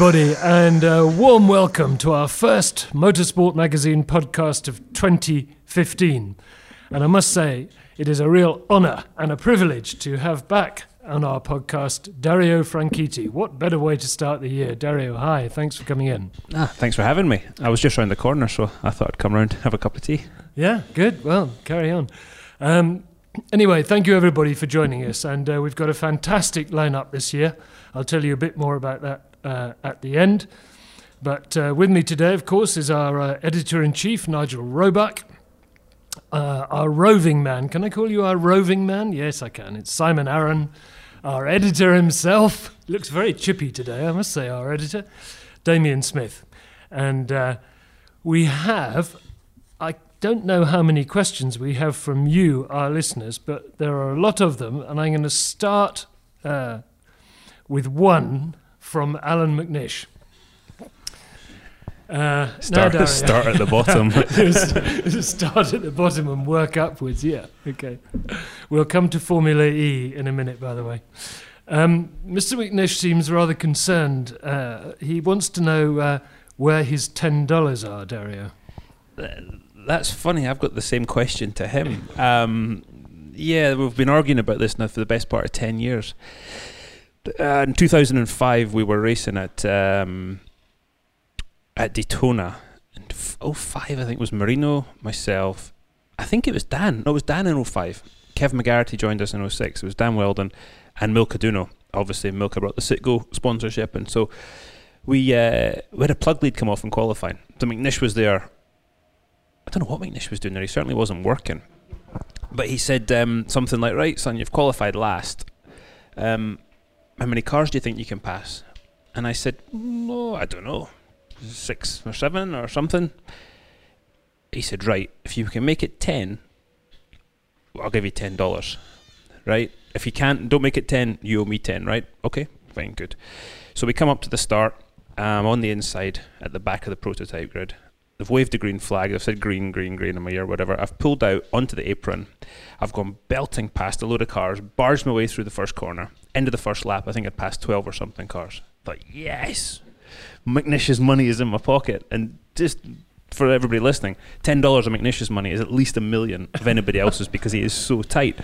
everybody, and a warm welcome to our first Motorsport Magazine podcast of 2015. And I must say, it is a real honour and a privilege to have back on our podcast Dario Franchitti. What better way to start the year? Dario, hi, thanks for coming in. Ah, thanks for having me. I was just round the corner, so I thought I'd come round have a cup of tea. Yeah, good. Well, carry on. Um, anyway, thank you everybody for joining us, and uh, we've got a fantastic lineup this year. I'll tell you a bit more about that uh, at the end. But uh, with me today, of course, is our uh, editor in chief, Nigel Roebuck. Uh, our roving man. Can I call you our roving man? Yes, I can. It's Simon Arron, our editor himself. Looks very chippy today, I must say, our editor, Damien Smith. And uh, we have, I don't know how many questions we have from you, our listeners, but there are a lot of them. And I'm going to start uh, with one from Allan McNish. Uh, Start, no, start at the bottom. Start at the bottom and work upwards. Yeah, okay. We'll come to Formula E in a minute, by the way. Um, Mr. McNish seems rather concerned. Uh, he wants to know uh, where his ten dollars are, Dario. That's funny. I've got the same question to him. Um, yeah, we've been arguing about this now for the best part of 10 years. Uh, in 2005, we were racing at um, at Daytona. And f- 05, I think, was Marino, myself. I think it was Dan. No, it was Dan in 05. Kev McGarrity joined us in 06. It was Dan Wheldon and Milka Duno. Obviously, Milka brought the Citgo sponsorship. And so we, uh, we had a plug lead come off in qualifying. So McNish was there. I don't know what McNish was doing there. He certainly wasn't working. But he said um, something like, Right, son, you've qualified last. Um, how many cars do you think you can pass? And I said, No, I don't know. Six or seven or something. He said, Right, if you can make it 10, I'll give you $10. Right? If you can't, don't make it 10, you owe me 10, right? Okay, fine, good. So we come up to the start. Um, on the inside, at the back of the prototype grid. They've waved the green flag. They've said green, green, green in my ear, whatever. I've pulled out onto the apron. I've gone belting past a load of cars, barged my way through the first corner. End of the first lap, I think I'd passed 12 or something cars. Thought, yes, McNish's money is in my pocket. And just for everybody listening, $10 of McNish's money is at least a million of anybody else's because he is so tight.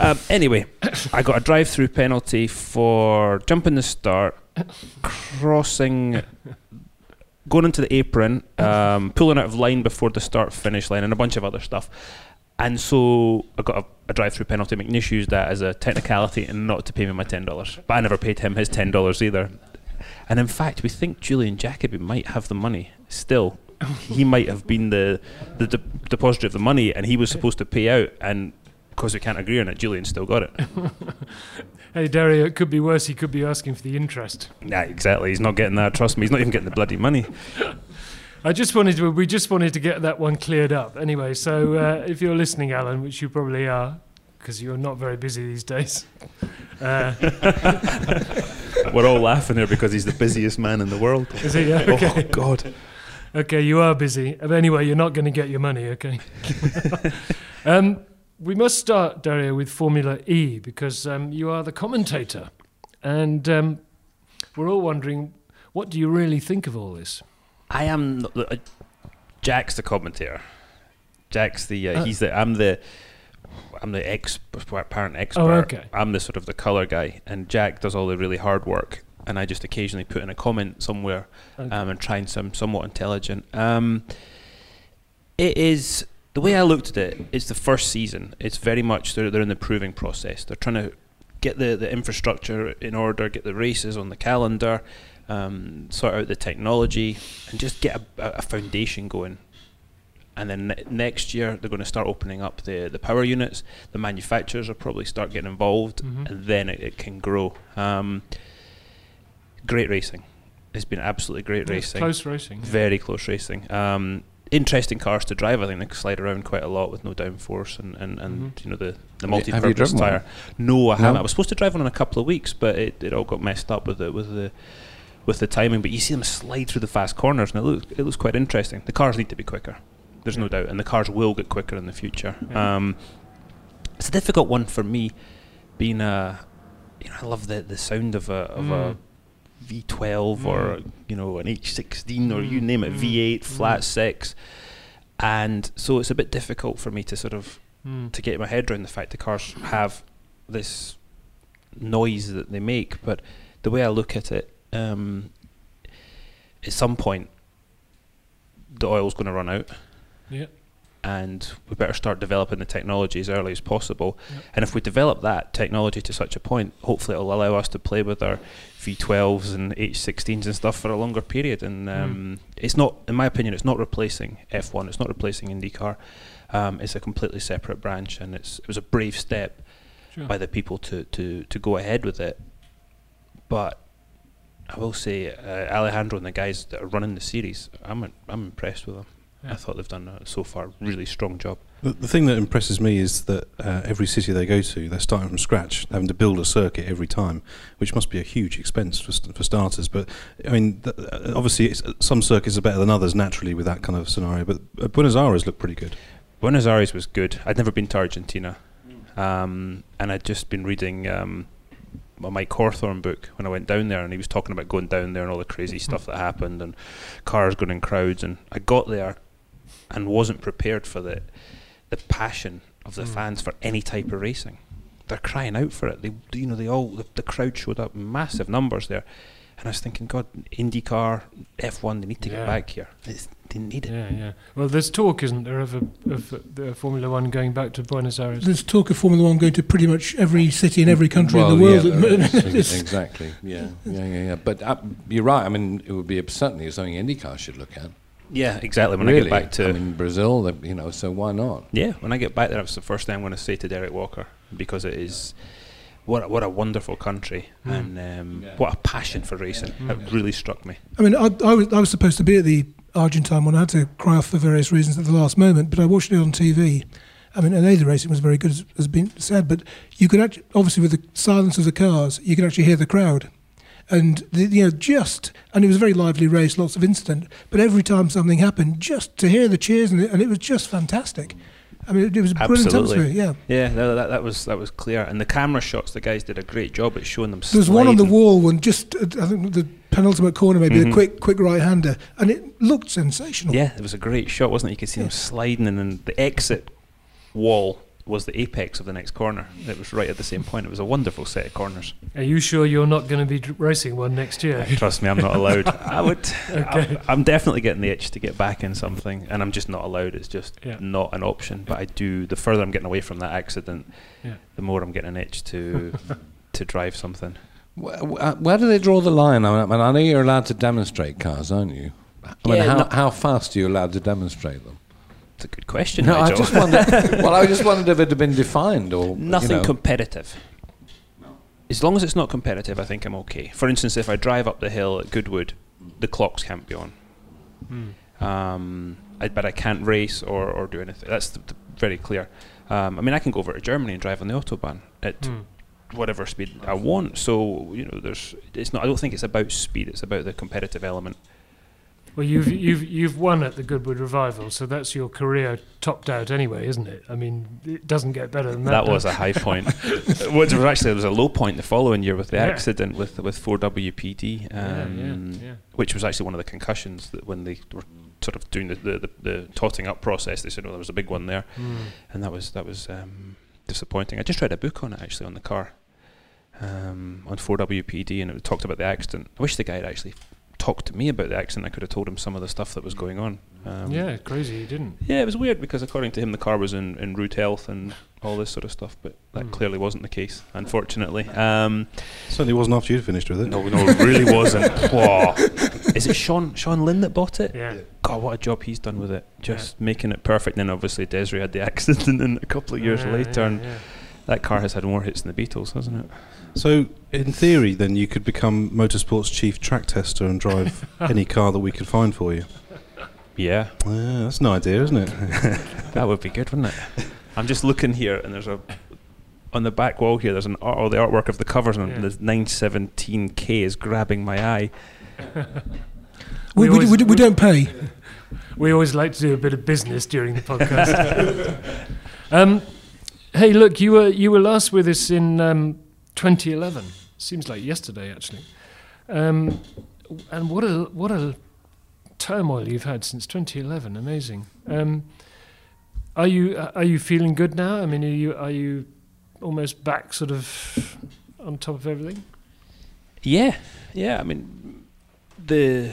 Um, anyway, I got a drive through penalty for jumping the start, crossing going into the apron, um, pulling out of line before the start finish line, and a bunch of other stuff. And so I got a, a drive-through penalty. McNish used that as a technicality and not to pay me my ten dollars. But I never paid him his ten dollars either. And in fact, we think Julian Jakobi might have the money still. he might have been the the de- depositor of the money, and he was supposed to pay out. And because we can't agree on it, Julian still got it. Hey, Dario, it could be worse. He could be asking for the interest. yeah, exactly. He's not getting that. Trust me, he's not even getting the bloody money. I just wanted to, we just wanted to get that one cleared up. Anyway, so uh, if you're listening, Alan, which you probably are, because you're not very busy these days. Uh, We're all laughing here because he's the busiest man in the world. is it? Yeah, okay. Oh God. Okay, you are busy. But anyway, you're not going to get your money, okay? um, we must start, Dario, with Formula E because um, you are the commentator. And um, we're all wondering, what do you really think of all this? I am. not Uh, Jack's the commentator. Jack's the. Uh, Uh. he's the. I'm the. I'm the ex apparent expert. Oh, okay. I'm the sort of the color guy, and Jack does all the really hard work, and I just occasionally put in a comment somewhere Okay. um, and try and sound somewhat intelligent. Um, it is the way I looked at it. It's the first season. It's very much they're they're in the proving process. They're trying to get the the infrastructure in order, get the races on the calendar, um, sort out the technology, and just get a, a foundation going. And then ne- next year they're going to start opening up the, the power units. The manufacturers will probably start getting involved, Mhm. and then it, it can grow. Um, great racing. It's been absolutely great It's racing. Close racing. Very close racing. Um, interesting cars to drive. I think they slide around quite a lot with no downforce and, and, and Mhm. you know the, the Have you- have you multi-purpose driven one? tire. No, I haven't. I was supposed to drive one in a couple of weeks, but it, it all got messed up with the with the with the timing. But you see them slide through the fast corners, and it looks it looks quite interesting. The cars need to be quicker. There's no doubt, and the cars will get quicker in the future. Yeah. Um, it's a difficult one for me, being a, you know, I love the the sound of a of Mm. a V12 or Mm. you know an H16 or you Mm, name it, mm, V8 flat mm. six, and so it's a bit difficult for me to sort of Mm. to get my head around the fact the cars have this noise that they make. But the way I look at it, um, at some point, the oil's going to run out, Yeah. And we better start developing the technology as early as possible. Yep. And if we develop that technology to such a point, hopefully it'll allow us to play with our V12s and H16s and stuff for a longer period. And Mm. um, it's not, in my opinion, it's not replacing F1. It's not replacing IndyCar. Um, it's a completely separate branch, and it's it was a brave step Sure. by the people to, to, to go ahead with it. But I will say, uh, Alejandro and the guys that are running the series, I'm I'm impressed with them. Yeah. I thought they've done a, so far a really strong job. The, the thing that impresses me is that uh, every city they go to, they're starting from scratch, having to build a circuit every time, which must be a huge expense for, st- for starters. But I mean, th- uh, obviously, it's, some circuits are better than others naturally with that kind of scenario. But uh, Buenos Aires looked pretty good. Buenos Aires was good. I'd never been to Argentina, um, and I'd just been reading um, a Mike Hawthorn book when I went down there, and he was talking about going down there and all the crazy stuff that happened, and cars going in crowds. And I got there and wasn't prepared for the the passion of the Mm. fans for any type of racing. They're crying out for it. They, you know, they all the, the crowd showed up massive numbers there, and I was thinking, God, IndyCar, F1, they need to Yeah. get back here. It's, they need it. Yeah, yeah. Well, there's talk, isn't there, of, a, of the Formula One going back to Buenos Aires? There's talk of Formula One going to pretty much every city in every country well, in the world. Yeah, at the there moment. is, exactly. Yeah, yeah, yeah, yeah. But uh, you're right. I mean, it would be certainly something IndyCar should look at. Yeah, exactly. When really, I get back to I mean, Brazil. You know, so why not? Yeah, when I get back there, that's the first thing I'm going to say to Derrick Walker because it is what a, what a wonderful country Mm. and um, Yeah. what a passion for racing. Mm. It really struck me. I mean, I, I, was, I was supposed to be at the Argentine one. I had to cry off for various reasons at the last moment, but I watched it on TV. I mean, and A, the racing was very good, as has been said, but you could actually, obviously, with the silence of the cars, you could actually hear the crowd. And, the, you know, just, and it was a very lively race, lots of incident, but every time something happened, just to hear the cheers, and it, and it was just fantastic. I mean, it, it was a brilliant Absolutely. atmosphere, yeah. Yeah, no, that, that was that was clear. And the camera shots, the guys did a great job at showing them. There was one on the wall when just, uh, I think the penultimate corner, maybe Mhm. a quick, quick right hander, and it looked sensational. Yeah, it was a great shot, wasn't it? You could see them sliding, and then the exit wall was the apex of the next corner. It was right at the same point. It was a wonderful set of corners. Are you sure you're not going to be dr- racing one next year? Trust me, I'm not allowed. I would. Okay. I'm, I'm definitely getting the itch to get back in something, and I'm just not allowed. It's just Yeah. not an option. But I do. The further I'm getting away from that accident, Yeah. the more I'm getting an itch to to drive something. Where, where, uh, where do they draw the line? I mean, I know you're allowed to demonstrate cars, aren't you? I mean, Yeah, how, no- how fast are you allowed to demonstrate them? It's a good question. No, I just wondered. well, I just wondered if it had been defined or Nothing You know. competitive. As long as it's not competitive, I think I'm okay. For instance, if I drive up the hill at Goodwood, the clocks can't be on. Hmm. Um, I, but I can't race or, or do anything. That's th- th- very clear. Um, I mean, I can go over to Germany and drive on the autobahn at Hmm. whatever speed I want. So you know, there's. It's not. I don't think it's about speed. It's about the competitive element. Well, you've you've you've won at the Goodwood Revival, so that's your career topped out anyway, isn't it? I mean, it doesn't get better than that. That was a high point. there was actually there was a low point the following year with the Yeah. accident with with 4WPD, um, yeah, yeah. which was actually one of the concussions that when they were sort of doing the, the, the, the totting up process, they said, "Oh, there was a big one there," Hmm. and that was that was um, disappointing. I just read a book on it actually on the car, um, on 4WPD, and it talked about the accident. I wish the guy had actually talked to me about the accident. I could have told him some of the stuff that was going on. Um, yeah, crazy. He didn't. yeah, it was weird because according to him, the car was in, in root health and all this sort of stuff, but that Hmm. clearly wasn't the case, unfortunately. Um, Certainly wasn't after you'd finished with it. no, no, it really wasn't. Whoa. Is it Sean Shaun Lynn that bought it? Yeah. God, what a job he's done with it. Just making it perfect. And then obviously Desiree had the accident, and a couple of years Yeah, later, yeah, and yeah. that car has had more hits than the Beatles, hasn't it? So, in theory, then you could become motorsports chief track tester and drive any car that we could find for you. Yeah, Yeah, that's an idea, isn't it? that would be good, wouldn't it? I'm just looking here, and there's a on the back wall here. There's an art, all the artwork of the covers, and Yeah. the 917K is grabbing my eye. We, We we, always- we, we we- don't pay. we always like to do a bit of business during the podcast. um, hey, look, you were you were last with us in um, 2011. Seems like yesterday, actually. Um, and what a what a turmoil you've had since 2011. Amazing. Um, are you are you feeling good now? I mean, are you are you almost back, sort of on top of everything? Yeah, yeah. I mean, the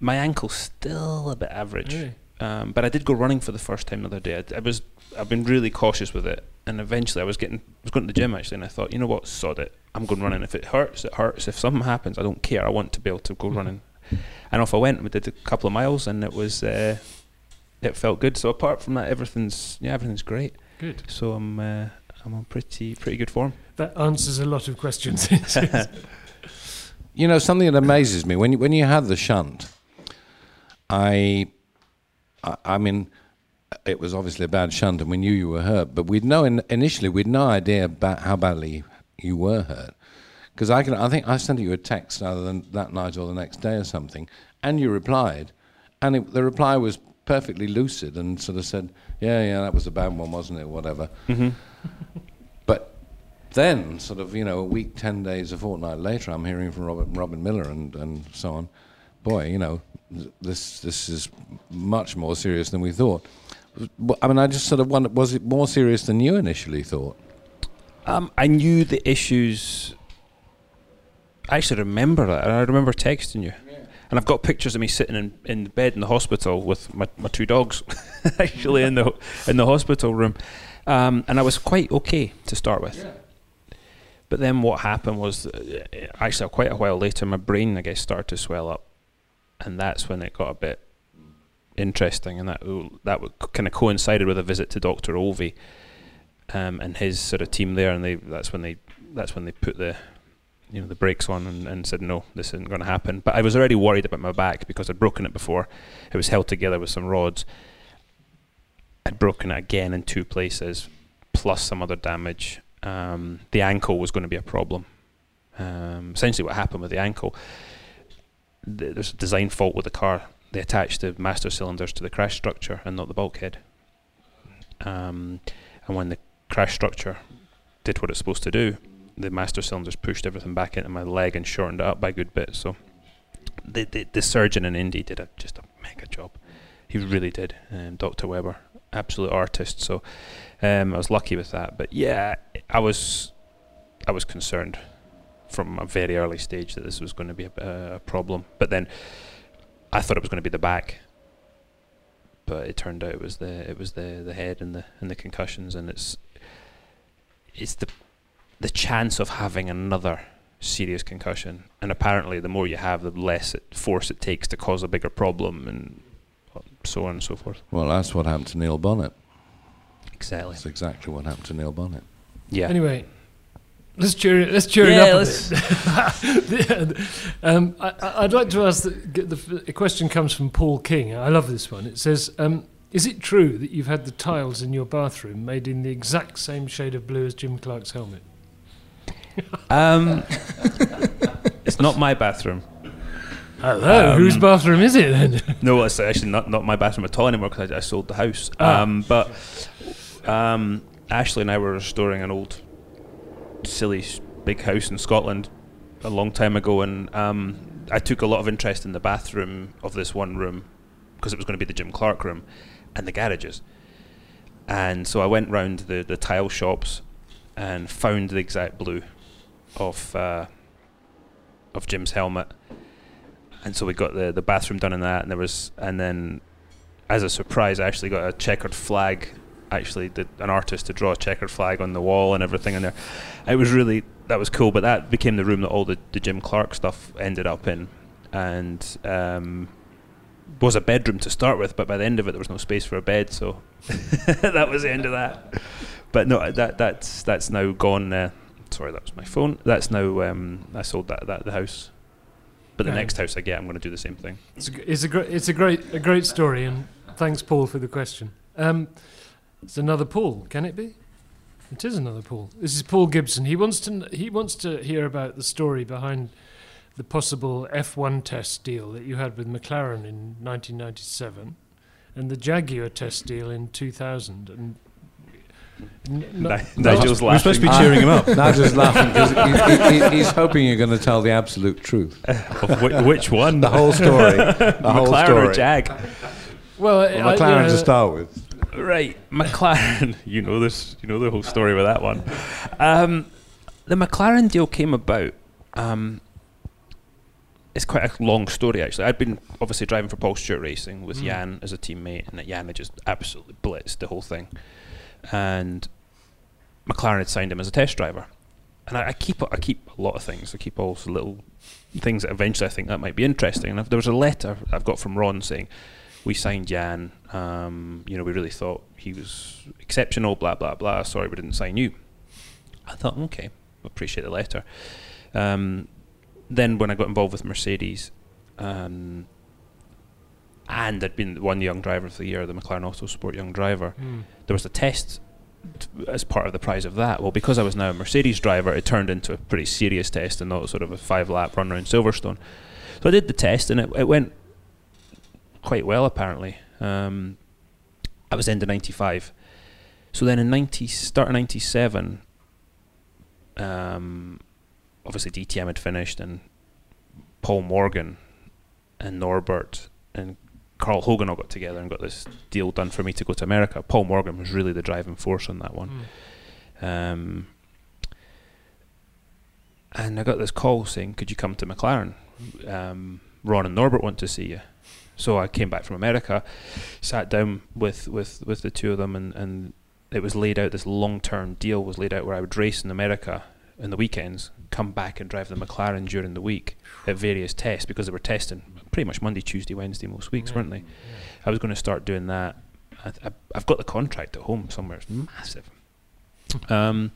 my ankle's still a bit average, Really? um, but I did go running for the first time the other day. I, I was I've been really cautious with it, and eventually I was getting I was going to the gym actually, and I thought, you know what, sod it. I'm going running. If it hurts, it hurts. If something happens, I don't care. I want to be able to go Mhm. running. And off I went. We did a couple of miles, and it was uh, it felt good. So apart from that, everything's yeah, everything's great. Good. So I'm uh, I'm on pretty pretty good form. That answers a lot of questions. You know, something that amazes me when you, when you had the shunt, I, I, I mean, it was obviously a bad shunt, and we knew you were hurt. But we'd know in, initially we'd no idea about how badly you were hurt, because I can I think I sent you a text either than that night or the next day or something, and you replied, and it, the reply was perfectly lucid and sort of said, "Yeah, yeah, that was a bad one, wasn't it? Whatever." Mm-hmm. But then, sort of, you know, a week, 10 days, a fortnight later, I'm hearing from Robert, Robin Miller and, and so on. Boy, you know, this, this is much more serious than we thought. I mean, I just sort of wondered, was it more serious than you initially thought? Um, I knew the issues. I actually remember that, and I remember texting you. And I've got pictures of me sitting in, in bed in the hospital with my, my two dogs, actually in the in the hospital room, um, and I was quite okay to start with. But then what happened was, uh, actually quite a while later, my brain I guess started to swell up, and that's when it got a bit interesting, and that that kind of coincided with a visit to Doctor Olvey um, and his sort of team there, and they that's when they that's when they put the you know the brakes on and, and said no, this isn't going to happen. But I was already worried about my back because I'd broken it before. It was held together with some rods. I'd broken it again in two places, plus some other damage. Um, the ankle was going to be a problem. Um, essentially, what happened with the ankle, th- there's a design fault with the car. They attached the master cylinders to the crash structure and not the bulkhead. Um, and when the crash structure did what it's supposed to do, the master cylinders pushed everything back into my leg and shortened it up by a good bit. So the the, the surgeon in Indy did a, just a mega job. He really did. Um, Dr. Weber, absolute artist. So um, I was lucky with that. But yeah, I was I was concerned from a very early stage that this was going to be a, a problem. But then I thought it was going to be the back. But it turned out it was the it was the, the head and the and the concussions and it's it's the the chance of having another serious concussion and apparently the more you have the less it, force it takes to cause a bigger problem and so on and so forth. Well, that's what happened to Neil Bonnett. Exactly. That's exactly what happened to Neil Bonnett. Yeah. Anyway, let's cheer it. Let's cheer Yeah, it up let's- a bit. um, I, I- I'd like to ask. The, the, the question comes from Paul King. I love this one. It says, um, "Is it true that you've had the tiles in your bathroom made in the exact same shade of blue as Jim Clark's helmet?" Um, it's not my bathroom. Hello, Um, whose bathroom is it then? No, it's actually not, not my bathroom at all anymore because I, I sold the house. Ah. Um, but um, Ashley and I were restoring an old, silly, big house in Scotland a long time ago, and um, I took a lot of interest in the bathroom of this one room because it was going to be the Jim Clark room and the garages. And so I went round the, the tile shops and found the exact blue of uh, of Jim's helmet and so we got the the bathroom done in that, and there was, and then as a surprise, I actually got a checkered flag. Actually, did an artist to draw a checkered flag on the wall and everything in there. It was really that was cool, but that became the room that all the, the Jim Clark stuff ended up in, and um, was a bedroom to start with. But by the end of it, there was no space for a bed, so that was the end of that. But no, that that's that's now gone. Uh, sorry, that was my phone. That's now um, I sold that that the house. But the Right. next house I get, I'm going to do the same thing. It's a, it's a great, it's a great, a great story, and thanks, Paul, for the question. Um, it's another Paul. Can it be? It is another Paul. This is Paul Gibson. He wants to, he wants to hear about the story behind the possible F1 test deal that you had with McLaren in 1997 and the Jaguar test deal in 2000. And n- no- Ni- Nigel's We're supposed to be cheering him up. Nigel's laughing because he, he, he's hoping you're going to tell the absolute truth. Of which, which one? The whole story. The whole McLaren story. or Jag? well, I- Well, McLaren you to start with. Right, McLaren. you know this. You know the whole story with that one. Um, the McLaren deal came about. Um, it's quite a long story, actually. I'd been obviously driving for Paul Stewart Racing with Mm. Jan as a teammate, and that Jan had just absolutely blitzed the whole thing. And McLaren had signed him as a test driver. And I, I keep I keep a lot of things. I keep all little things that eventually I think that might be interesting. And if there was a letter I've got from Ron saying, "We signed Jan. Um, you know, we really thought he was exceptional. Blah blah blah. Sorry, we didn't sign you." I thought, okay, appreciate the letter. Um, then when I got involved with Mercedes, um, and I'd been one young driver of the year, the McLaren Autosport Young Driver, Mm. there was a test as part of the prize of that. Well, because I was now a Mercedes driver, it turned into a pretty serious test and not sort of a five lap run around Silverstone. So I did the test and it, it went quite well apparently. Um, I was into 95. So then in 90, start of 97, um, obviously DTM had finished and Paul Morgan and Norbert and Carl Hogan all got together and got this deal done for me to go to America. Paul Morgan was really the driving force on that one. Mm. Um, and I got this call saying, "Could you come to McLaren? Um, Ron and Norbert want to see you." So I came back from America, sat down with, with, with the two of them, and, and it was laid out. This long term deal was laid out where I would race in America in the weekends, come back and drive the McLaren during the week at various tests because they were testing pretty much Monday, Tuesday, Wednesday most weeks, Yeah, weren't they? I was going to start doing that. I, I've got the contract at home somewhere. It's massive. Um,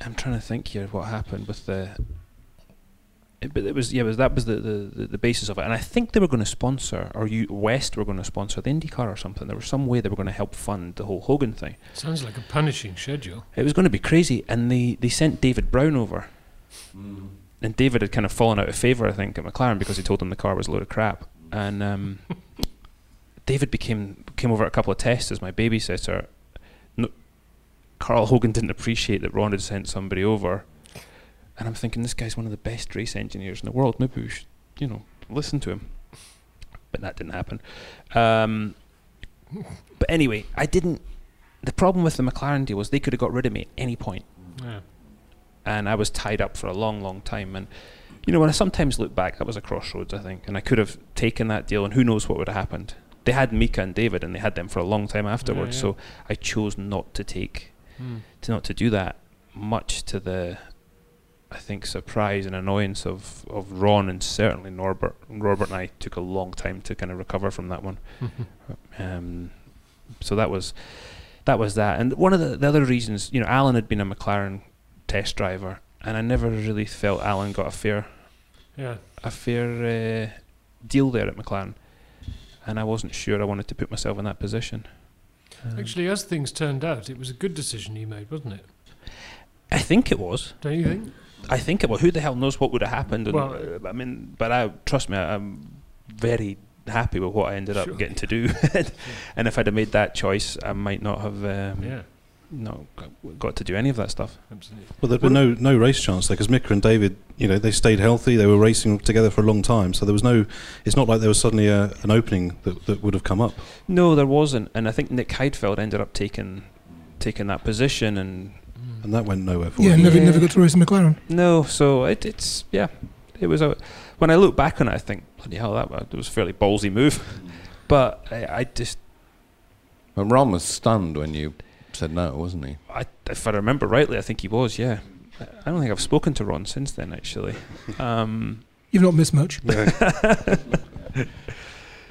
I'm trying to think here what happened with the. It, but it was yeah, it was that was the, the, the, the basis of it, and I think they were going to sponsor, or you West were going to sponsor the IndyCar or something. There was some way they were going to help fund the whole Hogan thing. Sounds like a punishing schedule. It was going to be crazy, and they they sent David Brown over, and David had kind of fallen out of favour, I think, at McLaren because he told them the car was a load of crap, and um, David became came over a couple of tests as my babysitter. No, Carl Hogan didn't appreciate that Ron had sent somebody over, and I'm thinking this guy's one of the best race engineers in the world. Maybe we should, you know, listen to him. But that didn't happen. Um, but anyway, I didn't. The problem with the McLaren deal was they could have got rid of me at any point Yeah. and I was tied up for a long, long time. And you know, when I sometimes look back, that was a crossroads, I think, and I could have taken that deal, and who knows what would have happened. They had Mika and David, and they had them for a long time afterwards. yeah. So I chose not to take, Mm. to not to do that, much to the, I think, surprise and annoyance of of Ron and certainly Norbert. Norbert and I took a long time to kind of recover from that one. Um, so that was that was that. And one of the, the other reasons, you know, Alan had been a McLaren test driver, and I never really felt Alan got a fair yeah. a fair uh, deal there at McLaren, and I wasn't sure I wanted to put myself in that position. Um, Actually, as things turned out, it was a good decision you made, wasn't it? I think it was. Don't you think? I think about. Who the hell knows what would have happened? And, Well- uh, I mean, but I trust me, I, I'm very happy with what I ended up getting to do. and if I'd have made that choice, I might not have um, Yeah, not got- got to do any of that stuff. absolutely. Well, there'd been no no race chance there because Mika and David, you know, they stayed healthy. They were racing together for a long time, so there was no. It's not like there was suddenly a, an opening that, that would have come up. No, there wasn't, and I think Nick Heidfeld ended up taking taking that position, and. And that went nowhere for Yeah, him. never Yeah. never got to race a McLaren. no, so it, it's yeah, it was a. When I look back on it, I think bloody hell, that wa- it was a fairly ballsy move, but I, I just, And Ron was stunned when you said no, wasn't he? I, if I remember rightly, I think he was. Yeah, I I don't think I've spoken to Ron since then, actually. Um, You've not missed much.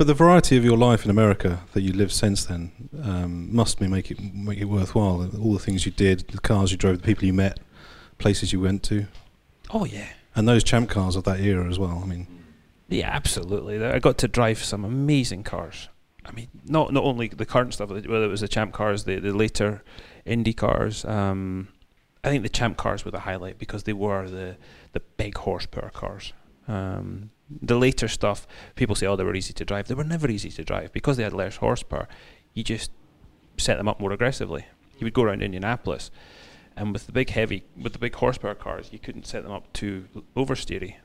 But the variety of your life in America that you lived since then um, must be make it make it worthwhile. All the things you did, the cars you drove, the people you met, places you went to, oh yeah, and those champ cars of that era as well. I mean, Yeah, absolutely. I got to drive some amazing cars. I mean, not not only the current stuff, whether it was the champ cars, the, the later Indy cars. Um, I think the champ cars were the highlight because they were the the big horsepower cars. Um, the later stuff, people say, oh, they were easy to drive. They were never easy to drive because they had less horsepower. You just set them up more aggressively. You would go around Indianapolis, and with the big heavy, with the big horsepower cars, you couldn't set them up too oversteery.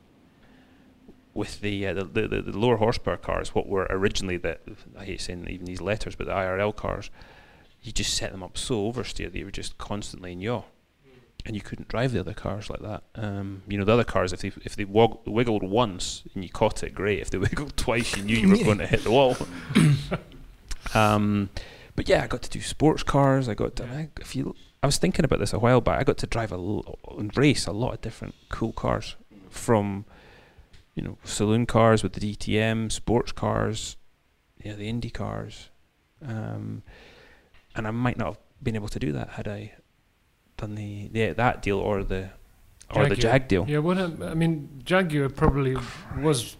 With the, uh, the, the the lower horsepower cars, what were originally the I hate saying even these letters, but the IRL cars, you just set them up so oversteer that you were just constantly in yaw and you couldn't drive the other cars like that. Um, you know, the other cars, if they if they wog- wiggled once and you caught it, great. If they wiggled twice, you knew you were Yeah. going to hit the wall. um, but yeah, I got to do sports cars. I got to, I, if you, I was thinking about this a while back. I got to drive a l- and race a lot of different cool cars, from you know saloon cars with the DTM, sports cars, yeah, the Indy cars, um, and I might not have been able to do that had I done the, that deal or the or the Jag deal. Yeah, what I mean, Jaguar probably was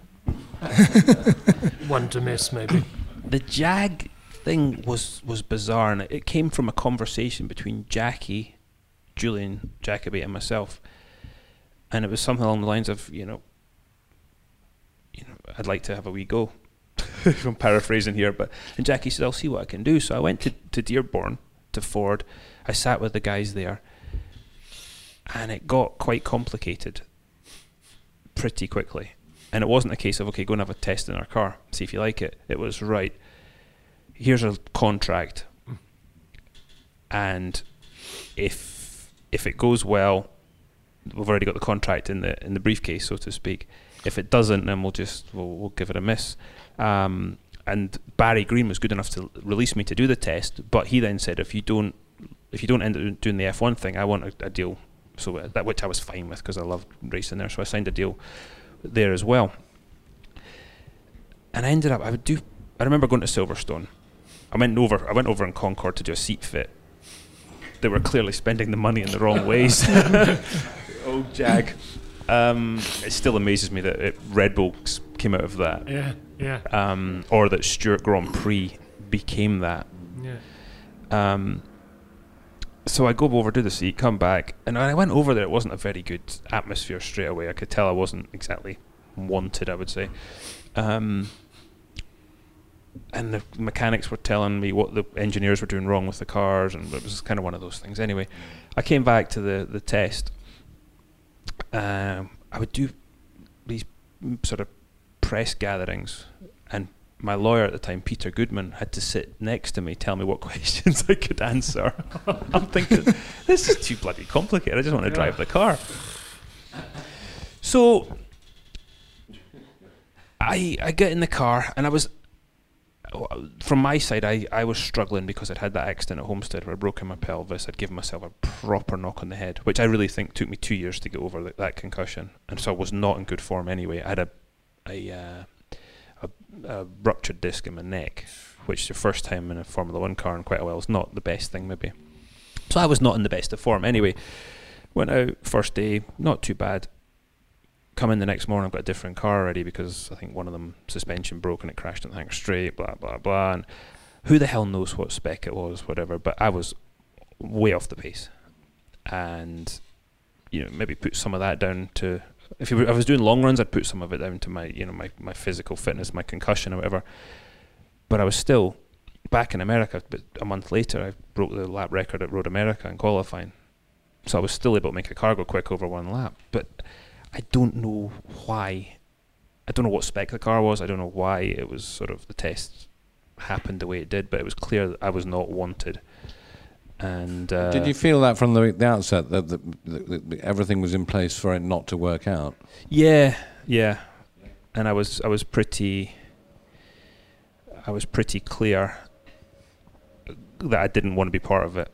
one to miss, maybe. The Jag thing was was bizarre, and it, it came from a conversation between Jackie, Julian Jakobi, and myself, and it was something along the lines of, you know, you know, I'd like to have a wee go. I'm paraphrasing here, but and Jackie said, "I'll see what I can do." So I went to to Dearborn to Ford. I sat with the guys there, and it got quite complicated pretty quickly. And it wasn't a case of okay, go and have a test in our car, see if you like it. It was right. Here's a contract, and if if it goes well, we've already got the contract in the in the briefcase, so to speak. If it doesn't, then we'll just we'll, we'll give it a miss. Um, and Barry Green was good enough to release me to do the test, but he then said if you don't if you don't end up doing the F1 thing, I want a, a deal. So uh, that which I was fine with because I loved racing there. So I signed a deal there as well. And I ended up I would do I remember going to Silverstone. I went over I went over in Concorde to do a seat fit. They were clearly spending the money in the wrong ways. oh Jag. Um, it still amazes me that it, Red Bull came out of that. Yeah, yeah, Um, or that Stewart Grand Prix became that. yeah. Um, so I go over, to the seat, come back, and I went over there, it wasn't a very good atmosphere straight away. I could tell I wasn't exactly wanted, I would say. Um, and the mechanics were telling me what the engineers were doing wrong with the cars, and it was kind of one of those things. Anyway, I came back to the the test. Um, I would do these sort of press gatherings, my lawyer at the time, Peter Goodman, had to sit next to me, tell me what questions I could answer. I'm thinking, this is too bloody complicated. I just want to drive the car. So I I get in the car and I was from my side I, I was struggling because I'd had that accident at Homestead where I'd broken my pelvis. I'd given myself a proper knock on the head, which I really think took me two years to get over that, that concussion, and so I was not in good form anyway. I had a a, uh, a, ruptured disc in my neck, which the first time in a Formula One car in quite a while is not the best thing maybe. So I was not in the best of form anyway. Went out first day, not too bad. Come in the next morning, I've got a different car already because I think one of them suspension broke and it crashed on the hangar straight, blah blah blah. And who the hell knows what spec it was, whatever. But I was way off the pace, and you know maybe put some of that down to if, you if I was doing long runs, I'd put some of it down to my you know my my physical fitness, my concussion or whatever. But I was still back in America. But a month later, I broke the lap record at Road America in qualifying, so I was still able to make a car go quick over one lap. But I don't know why. I don't know what spec the car was. I don't know why it was sort of the test happened the way it did. But it was clear that I was not wanted. And uh, Did you feel that from the, the outset that, the, the, everything was in place for it not to work out? Yeah, yeah. And I was I was pretty I was pretty clear that I didn't want to be part of it.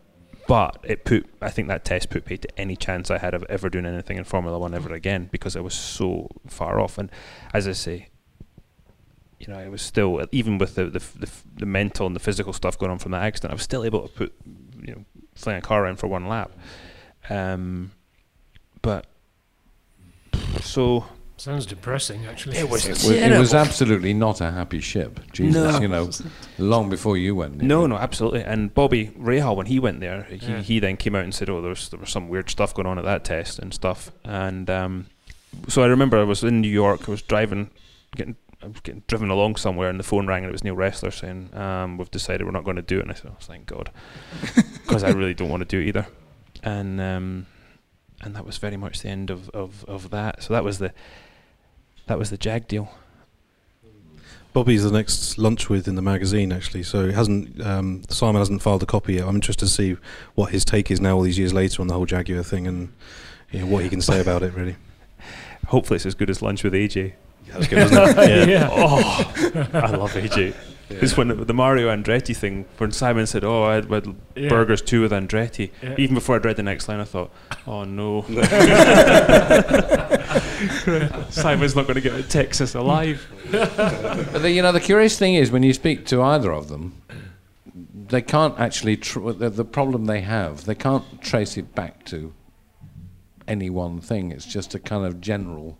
But it put I think that test put paid to any chance I had of ever doing anything in Formula One ever again because I was so far off. And as I say, you know, I was still even with the the, the, the mental and the physical stuff going on from that accident, I was still able to put you know fling a car around for one lap. Um, but so Sounds depressing, actually. It was It was, it was absolutely not a happy ship. Jesus, No. you know, long before you went. there. No, no, absolutely. And Bobby Rahal, when he went there, he, Yeah. he then came out and said, "Oh, there was there was some weird stuff going on at that test and stuff." And um, so I remember I was in New York. I was driving, getting I was getting driven along somewhere, and the phone rang, and it was Neil Ressler saying, um, "We've decided we're not going to do it." And I said, "Oh, thank God," because I really don't want to do it either. And um, and that was very much the end of, of, of that. So that was the that was the Jag deal. Bobby's the next lunch with in the magazine, actually. So it hasn't um, Simon hasn't filed a copy yet. I'm interested to see what his take is now, all these years later, on the whole Jaguar thing, and you know, what he can say about it. Really, Hopefully, it's as good as lunch with AJ. That's good, wasn't it? Yeah. Oh, I love AJ. It's when the, the Mario Andretti thing, when Simon said, "Oh, I had, I had Yeah. burgers too with Andretti." Yeah. Even before I'd read the next line, I thought, "Oh no, Simon's not going to get to Texas alive." But the, you know, the curious thing is when you speak to either of them, they can't actually. Tr- the, the problem they have, they can't trace it back to any one thing. It's just a kind of general.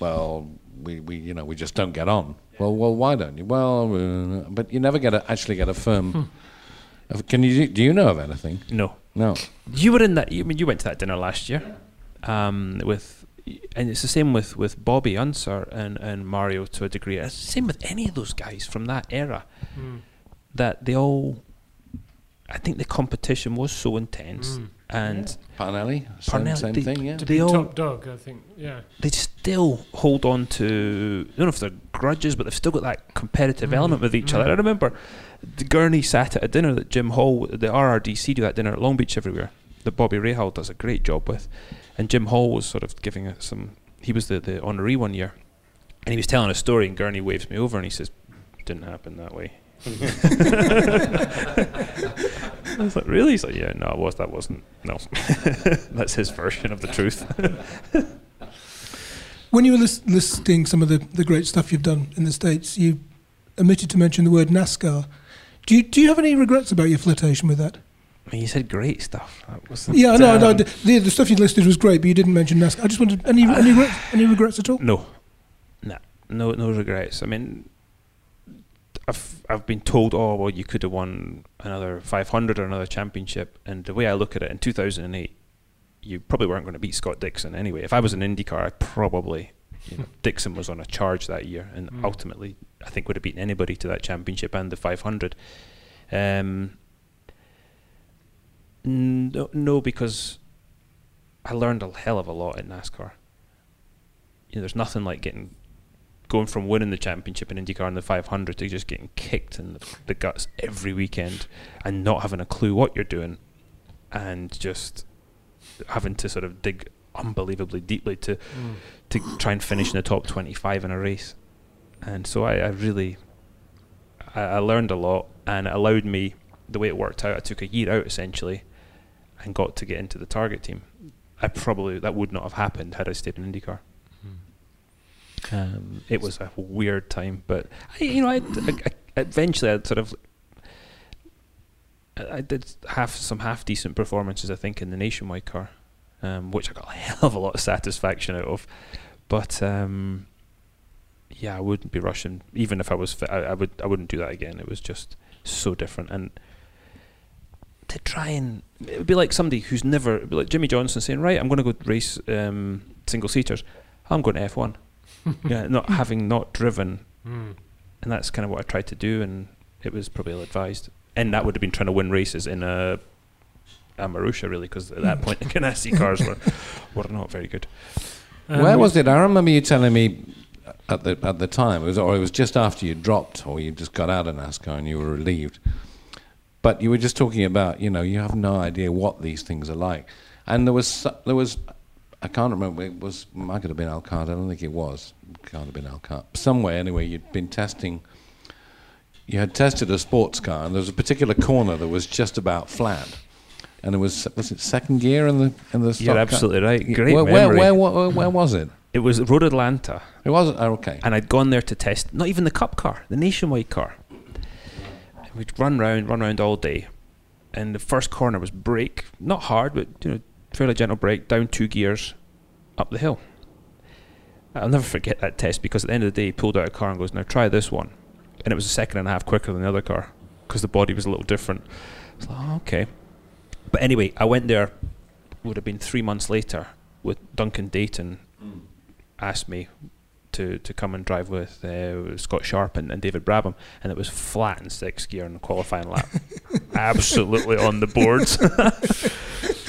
Well, we, we you know we just don't get on. Well, well, why don't you? Well, uh, but you never get a, actually get a firm. of- Can you do you know of anything? No, No. you were in that. You I mean you went to that dinner last year, um, with, and it's the same with with Bobby Unser and and Mario to a degree. It's the same with any of those guys from that era. Mm. That they all, I think the competition was so intense, Mm. And Parnelli, same, Parnelli, same they- thing, yeah. To They be all- top dog, I think. Yeah. they still hold on to I don't know if they're grudges, but they've still got that competitive Mm, element with each mm. other. I remember the Gurney sat at a dinner that Jim Hall, the RRDC, do that dinner at Long Beach everywhere. That Bobby Rahal does a great job with, and Jim Hall was sort of giving us some. He was the the honoree one year, and he was telling a story, and Gurney waves me over, and he says, "Didn't happen that way." I was like, "Really?" He's like, "Yeah, no, it was that wasn't. No, that's his version of the truth." When you were lis- listing some of the, the great stuff you've done in the States, you omitted to mention the word NASCAR. Do you, do you have any regrets about your flirtation with that? I mean, you said great stuff. That wasn't, Yeah, no, no, um, the, the, the stuff you listed was great, but you didn't mention NASCAR. I just wanted any any, regrets, any regrets at all? No, no, no, no regrets. I mean, I've I've been told, oh well, you could have won another 500 or another championship, and the way I look at it, in 2008, you probably weren't going to beat Scott Dixon anyway. If I was an IndyCar, I probably, you know, Dixon was on a charge that year, and Mm. ultimately, I think would have beaten anybody to that championship and the 500. Um, no, no, because I learned a hell of a lot in NASCAR. You know, there's nothing like getting going from winning the championship in IndyCar and the 500 to just getting kicked in the, the guts every weekend and not having a clue what you're doing and just having to sort of dig unbelievably deeply to Mm. to try and finish in the top 25 in a race. And so I, I really I, I learned a lot and it allowed me the way it worked out. I took a year out essentially and got to get into the target team. I probably that would not have happened had I stayed in IndyCar. Um, it was a weird time, but I, you know, I, I, eventually I sort of I, did half some half decent performances, I think, in the nationwide car, um, which I got a hell of a lot of satisfaction out of. But um, yeah, I wouldn't be rushing, even if I was fit. I, I would I wouldn't do that again. It was just so different, and to try and it would be like somebody who's never like Jimmie Johnson saying, "Right, I'm going to go race um, single seaters. I'm going to F1." yeah, not having not driven, Mm. and that's kind of what I tried to do, and it was probably ill advised. And that would have been trying to win races in a, a Marussia, really, because at that point the Ganassi cars were were not very good. Um, Where was it? I remember you telling me at the at the time, it was, or it was just after you dropped, or you just got out of NASCAR and you were relieved. But you were just talking about, you know, you have no idea what these things are like, and there was there was, I can't remember. It was might have been Alcart. I don't think it was. Can't have been Alcart. Somewhere anyway. You'd been testing. You had tested a sports car, and there was a particular corner that was just about flat, and it was was it second gear in the in the. You're stock car? absolutely right. Great where, where, memory. where, where, where was it? It was Road Atlanta, It wasn't. Oh, okay. and I'd gone there to test not even the Cup car, the Nationwide car. And we'd run round, run round all day, and the first corner was brake, not hard, but you know, fairly gentle brake, down two gears, up the hill. I'll never forget that test because at the end of the day, he pulled out a car and goes, "Now try this one," and it was a second and a half quicker than the other car because the body was a little different. I was like, oh, "Okay," but anyway, I went there. Would have been three months later with Duncan Dayton asked me to, to come and drive with uh, Scott Sharp and, and David Brabham, and it was flat in sixth gear in the qualifying lap, absolutely on the boards.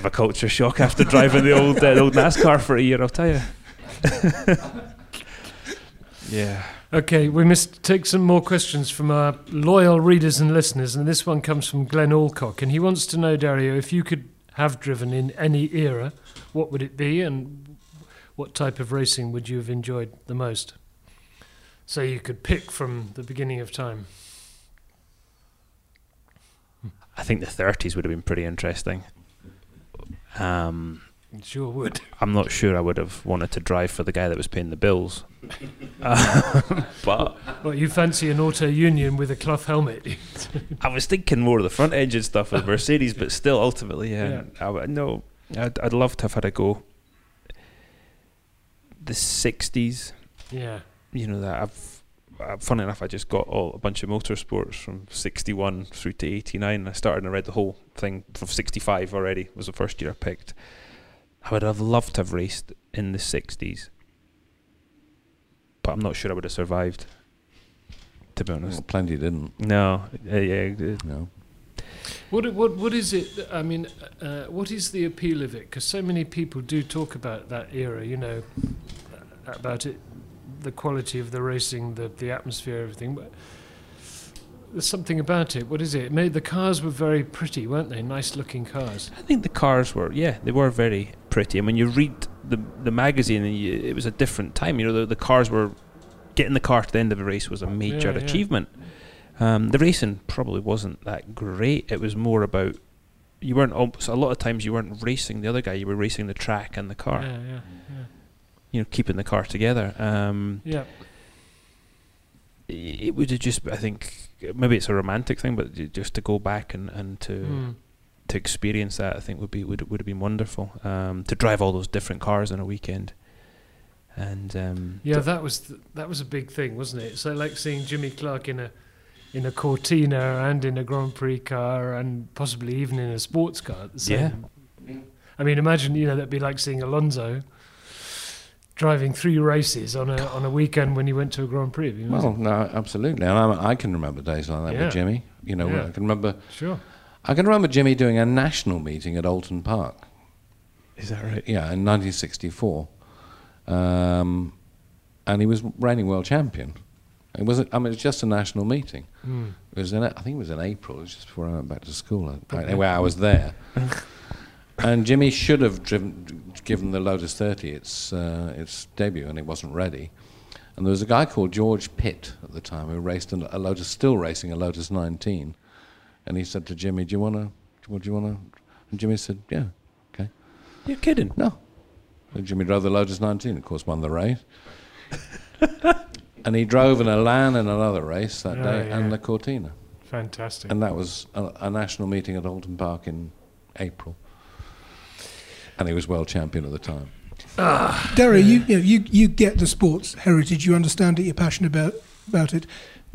a of a culture shock after driving the old uh, the old NASCAR for a year, I'll tell you. yeah. Okay, we must take some more questions from our loyal readers and listeners, and this one comes from Glenn Alcock, and he wants to know, Dario, if you could have driven in any era, what would it be, and what type of racing would you have enjoyed the most? So you could pick from the beginning of time. I think the 30s would have been pretty interesting. Um, sure would. I'm not sure I would have wanted to drive for the guy that was paying the bills. Um, but Well, you fancy an auto union with a cloth helmet? I was thinking more of the front engine stuff with Mercedes, but still, ultimately, yeah. I w no, I'd, I'd love to have had a go. The 60s, yeah. you know, that I've, uh, funny enough, I just got all a bunch of motorsports from 61 through to 89. I started and I read the whole thing from 65 already, was the first year I picked. I would have loved to have raced in the 60s, but I'm not sure I would have survived, to be honest. Well, plenty didn't. No, uh, yeah, No. What what what is it? I mean, uh, what is the appeal of it? Because so many people do talk about that era. You know, about it, the quality of the racing, the the atmosphere, everything. But there's something about it. What is it? it made the cars were very pretty, weren't they? Nice looking cars. I think the cars were, yeah, they were very pretty. And when you read the the magazine, and you, it was a different time. You know, the, the cars were getting the car to the end of a race was a major Yeah, yeah. achievement. Um, the racing probably wasn't that great. It was more about you weren't al- so a lot of times you weren't racing the other guy. You were racing the track and the car. Yeah, yeah, yeah. You know, keeping the car together. Um, Yeah. it would have just, I think, maybe it's a romantic thing, but just to go back and and to. Mm. to experience that, I think would be would would have been wonderful. Um, to drive all those different cars on a weekend, and um, Yeah, that was th- that was a big thing, wasn't it? So like seeing Jimmy Clark in a in a Cortina and in a Grand Prix car and possibly even in a sports car at the same. Yeah. I mean, imagine you know that'd be like seeing Alonso driving three races on a on a weekend when he went to a Grand Prix. It'd be Well, no, absolutely. And I, I can remember days like that Yeah. with Jimmy. You know, Yeah. I can remember. sure. I can remember Jimmy doing a national meeting at Oulton Park. is that right? Yeah, in 1964, um, and he was reigning world champion. It was. I mean, it was just a national meeting. Mm. It was in. I think it was in April. It was just before I went back to school. I- Anyway, I was there, and Jimmy should have driven, given the Lotus 30 its uh, its debut, and it wasn't ready. And there was a guy called George Pitt at the time who raced a, a Lotus, still racing a Lotus 19, and he said to Jimmy, "Do you want to? What Do you want to?" And Jimmy said, "Yeah, okay." You're kidding. No. And Jimmy drove the Lotus 19, of course, won the race. and he drove an Elan in another race that Oh, day yeah. and the Cortina. Fantastic. And that was a, a national meeting at Oulton Park in April. And he was world champion at the time. Derry, you, you know, you you get the sports heritage. You understand it. You're passionate about about it.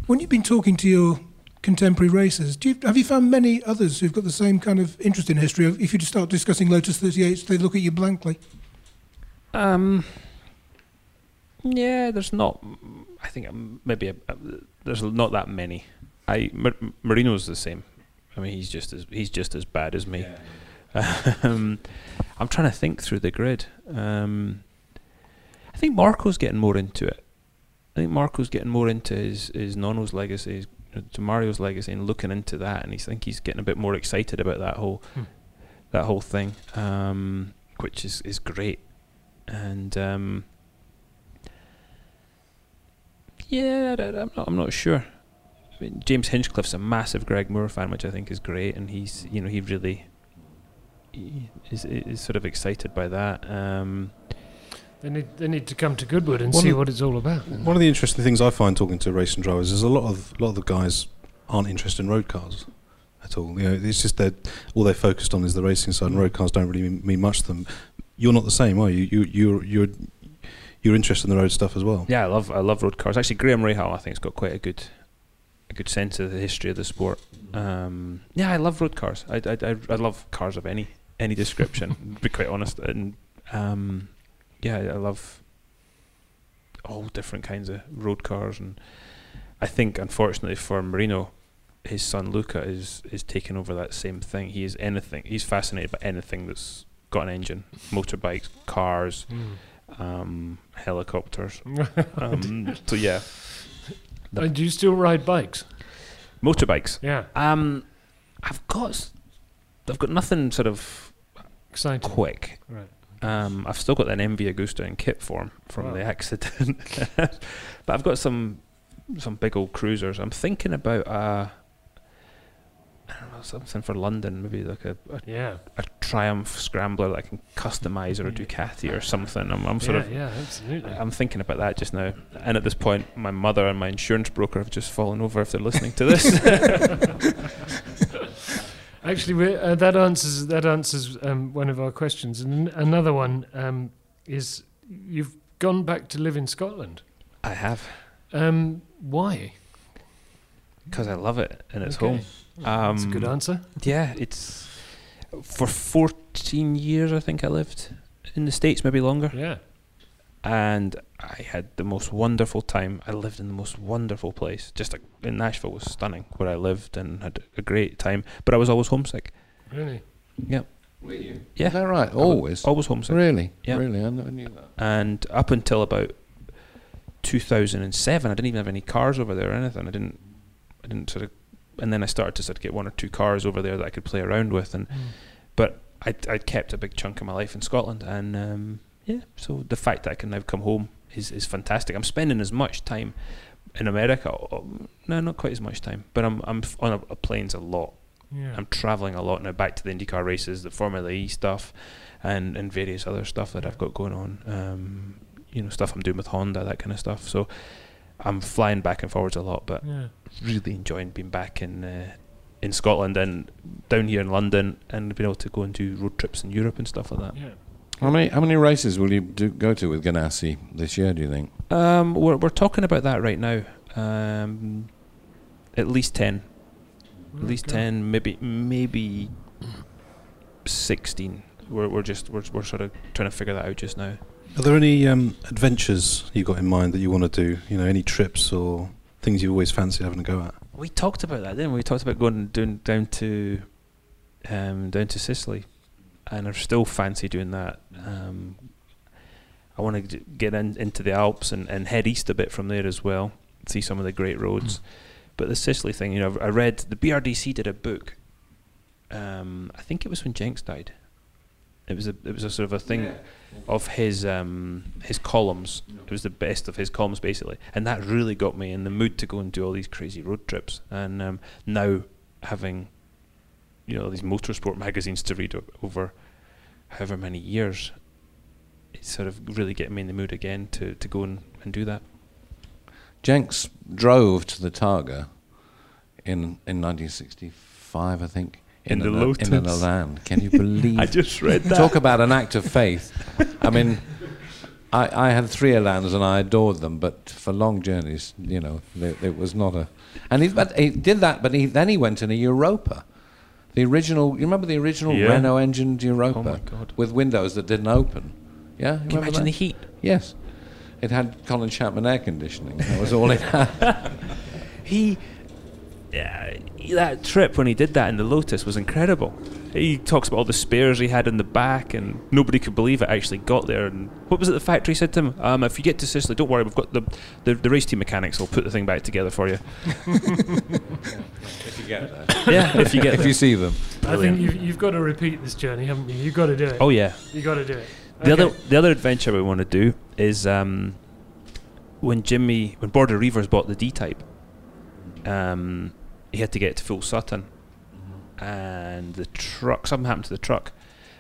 When you've been talking to your contemporary racers, do you, have you found many others who've got the same kind of interest in history? If you just start discussing Lotus 38, they look at you blankly. Um. Yeah, there's not. I think um, maybe a, a, there's not that many. I Mar- Marino's the same. I mean, he's just as he's just as bad as me. Um, I'm trying to think through the grid. Um, I think Marco's getting more into it. I think Marco's getting more into his his Nono's legacy, his, to Mario's legacy, and looking into that. And he's I think he's getting a bit more excited about that whole Hmm. that whole thing, um, which is is great. And um, yeah, I, am not I'm not sure. I mean, James Hinchcliffe's a massive Greg Moore fan, which I think is great, and he's you know he really is is sort of excited by that. Um, They need they need to come to Goodwood and see what it's all about. One of the interesting things I find talking to racing drivers is a lot of a lot of the guys aren't interested in road cars at all. You know, it's just that all they're focused on is the racing side, and road cars don't really mean, mean much to them. You're not the same, are you? You you're you're you're interested in the road stuff as well. Yeah, I love I love road cars. Actually, Graham Rahal I think's got quite a good a good sense of the history of the sport. Um, yeah, I love road cars. I, I, I, I love cars of any any description. be quite honest, and um, yeah, I love all different kinds of road cars, and I think unfortunately for Marino, his son Luca is is taking over that same thing. He is anything. He's fascinated by anything that's got an engine, motorbikes, cars, um, helicopters. um, so yeah, And do you still ride bikes? motorbikes. Yeah, Um, I've got I've got nothing sort of exciting. quick. Right. Um, I've still got an MV Agusta in kit form from Wow. the accident, but I've got some some big old cruisers. I'm thinking about uh, I don't know something for London, maybe like a, a, Yeah. a Triumph Scrambler that I can customize or a Ducati or something. I'm, I'm sort yeah, of yeah, absolutely. I'm thinking about that just now. And at this point, my mother and my insurance broker have just fallen over if they're listening to this. Actually, uh, that answers that answers um, one of our questions, and another one um, is you've gone back to live in Scotland. I have Um, why? because I love it and it's Okay. home. Um, That's a good answer. Yeah, it's for 14 years I think I lived in the states, maybe longer, Yeah. And I had the most wonderful time. I lived in the most wonderful place. Just like in Nashville was stunning where I lived and had a great time, but I was always homesick. Really. Yeah, Is that right? Always. always homesick. Really? Yeah. Really? I never knew that. and up until about 2007 i didn't even have any cars over there or anything i didn't i didn't sort of and then i started to sort of get one or two cars over there that i could play around with and but I'd, I'd kept a big chunk of my life in scotland and um, yeah so the fact that i can now come home is, is fantastic i'm spending as much time in america oh, no not quite as much time but i'm, I'm on a, a planes a lot Yeah. I'm traveling a lot now back to the IndyCar races, the Formula E stuff, and and various other stuff that I've got going on. Um, you know, stuff I'm doing with Honda, that kind of stuff. So I'm flying back and forwards a lot, but yeah. really enjoying being back in uh, in Scotland and down here in London, and being able to go and do road trips in Europe and stuff like that. Yeah. How many how many races will you do, go to with Ganassi this year? Do you think? Um, we're we're talking about that right now. Um, at least ten, at least ten, maybe maybe sixteen. We're we're just we're we're sort of trying to figure that out just now. Are there any um, adventures you got in mind that you want to do? You know, any trips or things you always fancy having a go at? We talked about that, didn't we? We talked about going doing down to um, down to Sicily, and I still fancy doing that. Um, I want to get in, into the Alps and, and head east a bit from there as well, see some of the great roads. But the Sicily thing, you know, I read the BRDC did a book. Um, I think it was when Jenks died. It was a it was a sort of a thing of his um, his columns. It was the best of his columns basically, and that really got me in the mood to go and do all these crazy road trips. And um, now having you know these motorsport magazines to read o- over however many years, it's sort of really getting me in the mood again to, to go and, and do that. Jenks drove to the Targa in in 1965, I think. In the an, Lotus. In an Elan. Can you believe? I just read that. Talk about an act of faith. I mean, I, I had three Elans and I adored them, but for long journeys, you know, it was not a. And he, but he did that, but he, then he went in a Europa. The original, you remember the original Yeah. Renault engined Europa? Oh my God. With windows that didn't open. Yeah? Can you imagine that? the heat? Yes. It had Colin Chapman air conditioning. That was all it had. He, yeah, that trip when he did that in the Lotus was incredible. He talks about all the spares he had in the back, and nobody could believe it actually got there. And what was it the factory said to him? Um, if you get to Sicily, don't worry, we've got the, the the race team mechanics will put the thing back together for you. if you get there. yeah, if you get If there. you see them. I think you've, you've got to repeat this journey, haven't you? You've got to do it. Oh yeah. You got to do it. The Okay. other the other adventure we want to do is um, when Jimmy when Border Reivers bought the D Type, um, he had to get to Full Sutton, and the truck something happened to the truck,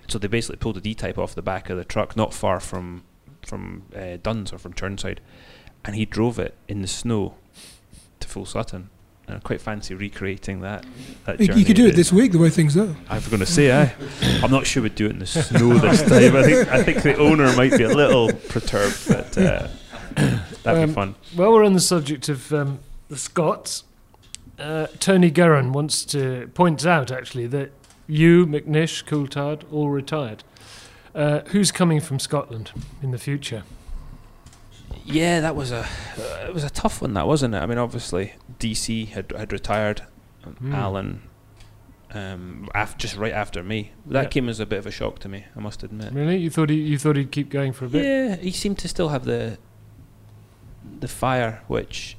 so they basically pulled the D Type off the back of the truck, not far from from uh, Duns or from Chirnside, and he drove it in the snow to Full Sutton, And I quite fancy recreating that. that You, you could do it this week, the way things are. I was going to say, I, I'm not sure we'd do it in the snow this time. I think I think the owner might be a little perturbed, but uh, that'd Um, be fun. Well, we're on the subject of um, the Scots, uh, Tony Guerin wants to point out actually that you, McNish, Coulthard, all retired. Uh, who's coming from Scotland in the future? Yeah, that was a uh, it was a tough one, that wasn't it? I mean, obviously DC had had retired, Hmm. Allan, um, af- just right after me. That Yeah. came as a bit of a shock to me. I must admit. Really, you thought he, you thought he'd keep going for a bit? Yeah, he seemed to still have the the fire, which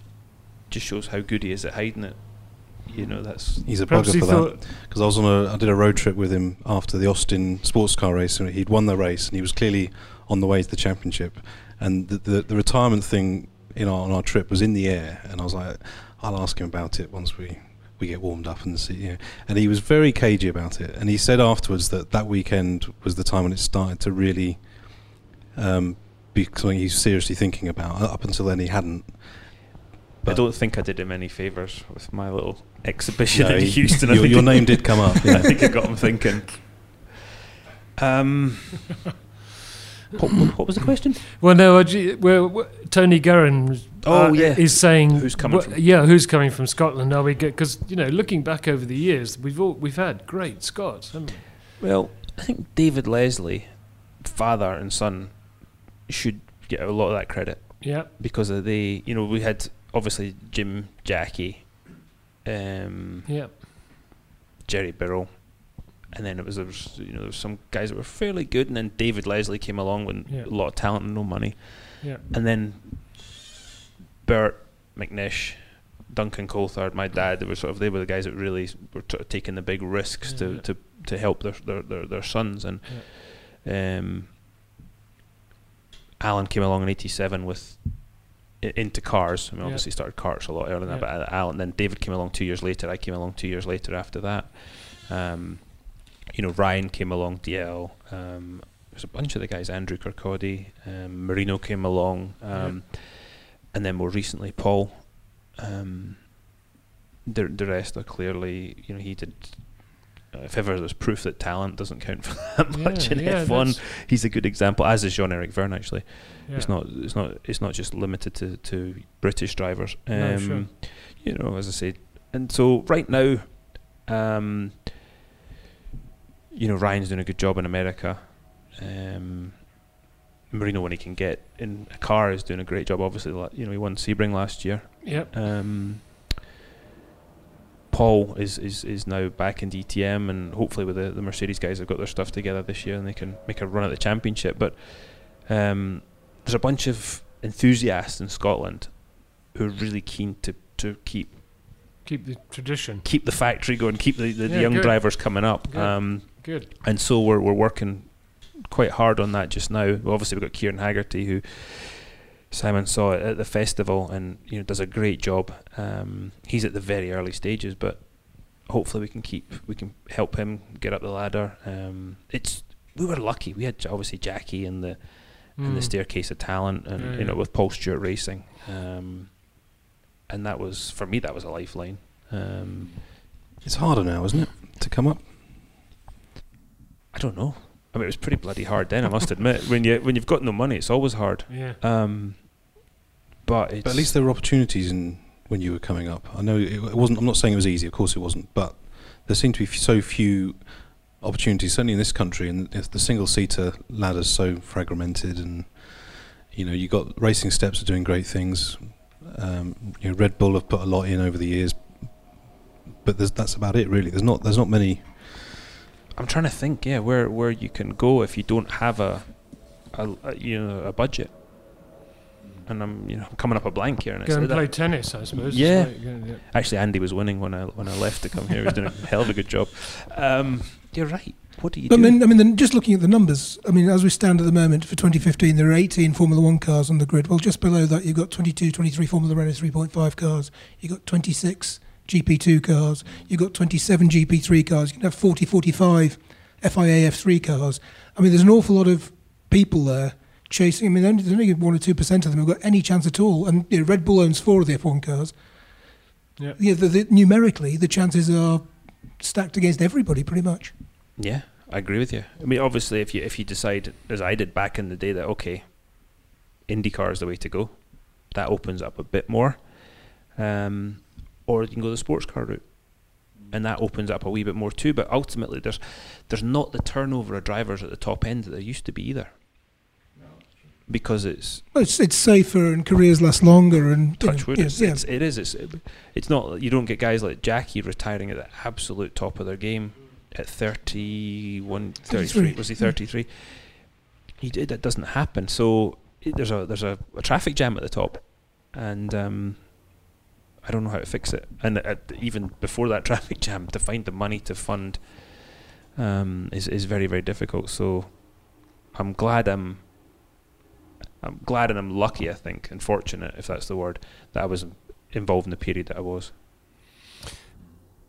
just shows how good he is at hiding it. You know, that's He's a bugger he for that. because I was on a I did a road trip with him after the Austin sports car race and he'd won the race and he was clearly on the way to the championship. And the the, the retirement thing in our, on our trip was in the air and I was like I'll ask him about it once we we get warmed up and see you know. and he was very cagey about it and he said afterwards that that weekend was the time when it started to really um, be something he's seriously thinking about up until then he hadn't I don't think I did him any favors with my little exhibition No, in he- Houston. I your, think your name did come up I think it got him thinking. Um, what, what- what was the question? Well, no, I well, w- Tony Guerin was- Oh, uh, yeah. is saying Who's coming wh- from- Yeah, who's coming from Scotland? Are we because you know looking back over the years, we've all, we've had great Scots, haven't we? Well, I think David Leslie, father and son, should get a lot of that credit Yeah, because of the you know we had obviously Jim Jackie, um, yeah, Gerry Birrell, and then it was, there was you know there was some guys that were fairly good, and then David Leslie came along with Yeah. a lot of talent and no money, yeah. and then Bert McNish, Duncan Coulthard, my dad, they were sort of they were the guys that really were of taking the big risks Yeah, to, yeah. to to help their their their, their sons, and um, Allan came along in '87 with into cars. I mean, obviously started cars a lot earlier than that, but Allan. Then David came along two years later. I came along two years later after that. Um, you know, Ryan came along. DL. Um, there's a bunch of the guys. Andrew Kirkcaldy, um, Marino came along, um, and then more recently Paul. Um, the the rest are clearly, you know, he did. If ever there's proof that talent doesn't count for that much Yeah, in yeah, F1, he's a good example. As is Jean Eric Vergne, actually. Yeah. It's not. It's not. It's not just limited to, to British drivers. Um, No, sure. You know, as I said, and so right now, um, you know, Ryan's doing a good job in America. Um, Marino, when he can get in a car, is doing a great job. Obviously, you know, he won Sebring last year. Yep. Um, Paul is, is, is now back in DTM, and hopefully with the, the Mercedes guys have got their stuff together this year, and they can make a run at the championship. But um, there's a bunch of enthusiasts in Scotland who are really keen to, to keep Keep the tradition. keep the factory going, keep the, the, the young good. drivers coming up. Good. Um, Good. and so we're we're working quite hard on that just now. Well, obviously, we've got Kieran Haggerty, who Simon saw at, at the festival, and you know does a great job. Um, he's at the very early stages, but hopefully we can keep we can help him get up the ladder. Um, it's we were lucky. We had obviously Jackie and the in the Mm. staircase of talent, and Yeah, you know with Paul Stewart Racing, um, and that was for me that was a lifeline. Um, It's harder now, isn't it, to come up? I don't know. I mean, it was pretty bloody hard then. I must admit, when you when you've got no money, it's always hard. Yeah. Um, but it's But at least there were opportunities in when you were coming up. I know it, it wasn't. I'm not saying it was easy. Of course, it wasn't. But there seemed to be f- so few opportunities, certainly in this country, and the, the single-seater ladder's so fragmented. And you know, you got racing steps are doing great things. Um, you know, Red Bull have put a lot in over the years, but there's, that's about it, really. There's not. There's not many. I'm trying to think, yeah, where where you can go if you don't have a, a, a you know a budget. And I'm you know coming up a blank here, and it's Go and that- play tennis, I suppose. Yeah. what you- yeah. Actually, Andy was winning when I when I left to come here. He was doing a hell of a good job. Um, you're right. What do you But I do? mean, I mean, then just looking at the numbers, I mean, as we stand at the moment for 2015, there are 18 Formula One cars on the grid. Well, just below that, you've got 22, 23 Formula Renault 3.5 cars. You've got 26 GP2 cars. You've got 27 GP3 cars. You can have 40, 45 FIA F3 cars. I mean, there's an awful lot of people there chasing. I mean, only, there's only one or two percent of them have got any chance at all. And you know, Red Bull owns four of the F1 cars. Yeah. Yeah, the, the, numerically, the chances are stacked against everybody pretty much. Yeah, I agree with you. I mean, obviously, if you if you decide, as I did back in the day, that okay, IndyCar is the way to go, that opens up a bit more. Um, or you can go the sports car route, and that opens up a wee bit more too. But ultimately, there's there's not the turnover of drivers at the top end that there used to be either. Because it's Well, it's, it's safer and careers last longer and touch wood. yeah, it's, yeah. it's, it is. It's it's not. You don't get guys like Jackie retiring at the absolute top of their game at 31, 33. 33. Was he Mm. 33? He did. That doesn't happen. So it, there's a there's a, a traffic jam at the top, and um, I don't know how to fix it. And even before that traffic jam, to find the money to fund um, is is very very difficult. So I'm glad I'm. I'm glad and I'm lucky, I think, and fortunate, if that's the word, that I was involved in the period that I was.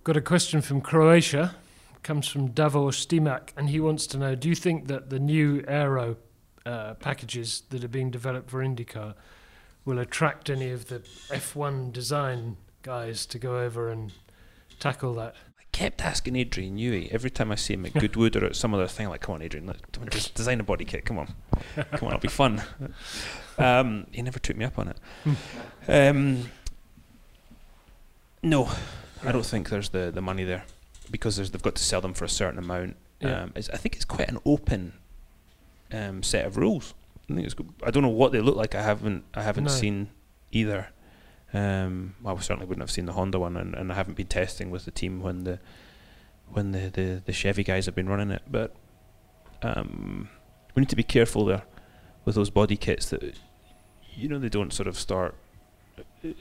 Got a question from Croatia. Comes from Davor Stimak, and he wants to know: Do you think that the new aero uh, packages that are being developed for IndyCar will attract any of the F1 design guys to go over and tackle that? I kept asking Adrian Newey every time I see him at Goodwood or at some other thing, like, come on, Adrian, let, come on, just design a body kit, come on. Come on, it'll be fun. Um, he never took me up on it. Um, no, I don't think there's the, the money there because there's, they've got to sell them for a certain amount. Yeah. Um, it's, I think it's quite an open um, set of rules. I think it's. I don't know what they look like. I haven't. I haven't No. seen either. Um, well, I certainly wouldn't have seen the Honda one, and, and I haven't been testing with the team when the when the, the, the Chevy guys have been running it. But um, we need to be careful there with those body kits that you know they don't sort of start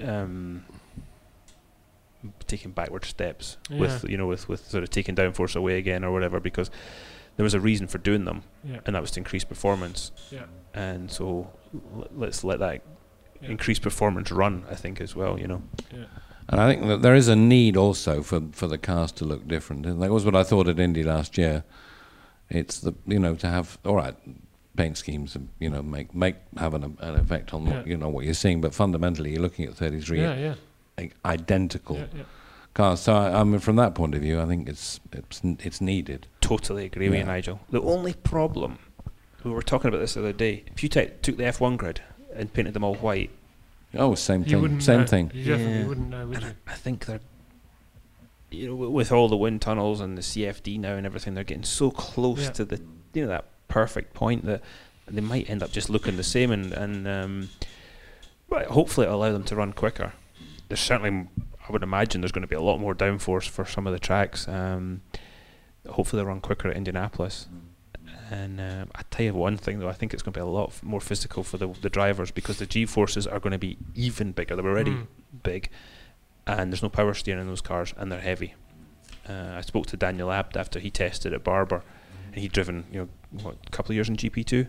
um, taking backward steps with you know with, with sort of taking downforce away again or whatever because there was a reason for doing them Yeah, and that was to increase performance yeah, and so l- let's let that Yeah. increased performance run I think as well you know yeah. And I think that there is a need also for, for the cars to look different. And that was what I thought at Indy last year. It's the you know to have all right paint schemes and you know make make have an, an effect on Yeah. what, you know what you're seeing, but fundamentally you're looking at 33 Yeah, yeah, i- identical yeah, yeah. cars. So I, I mean, from that point of view, I think it's it's it's needed. totally agree with you Nigel the only problem we were talking about this the other day if you ta- took the F1 grid and painted them all white Oh, same You thing. wouldn't Same know. thing. You definitely Yeah. wouldn't know, would And you? I, I think they're, you know, with all the wind tunnels and the CFD now and everything, they're getting so close Yeah. to the, you know, that perfect point that they might end up just looking the same. And and um, but hopefully it'll allow them to run quicker. There's certainly, I would imagine, there's going to be a lot more downforce for some of the tracks. Um, hopefully they'll run quicker at Indianapolis. And um, I tell you one thing though, I think it's going to be a lot f- more physical for the the drivers because the G forces are going to be even bigger. They're already Mm. big, and there's no power steering in those cars, and they're heavy. Uh, I spoke to Daniel Abt after he tested at Barber, and he'd driven you know what a couple of years in GP two,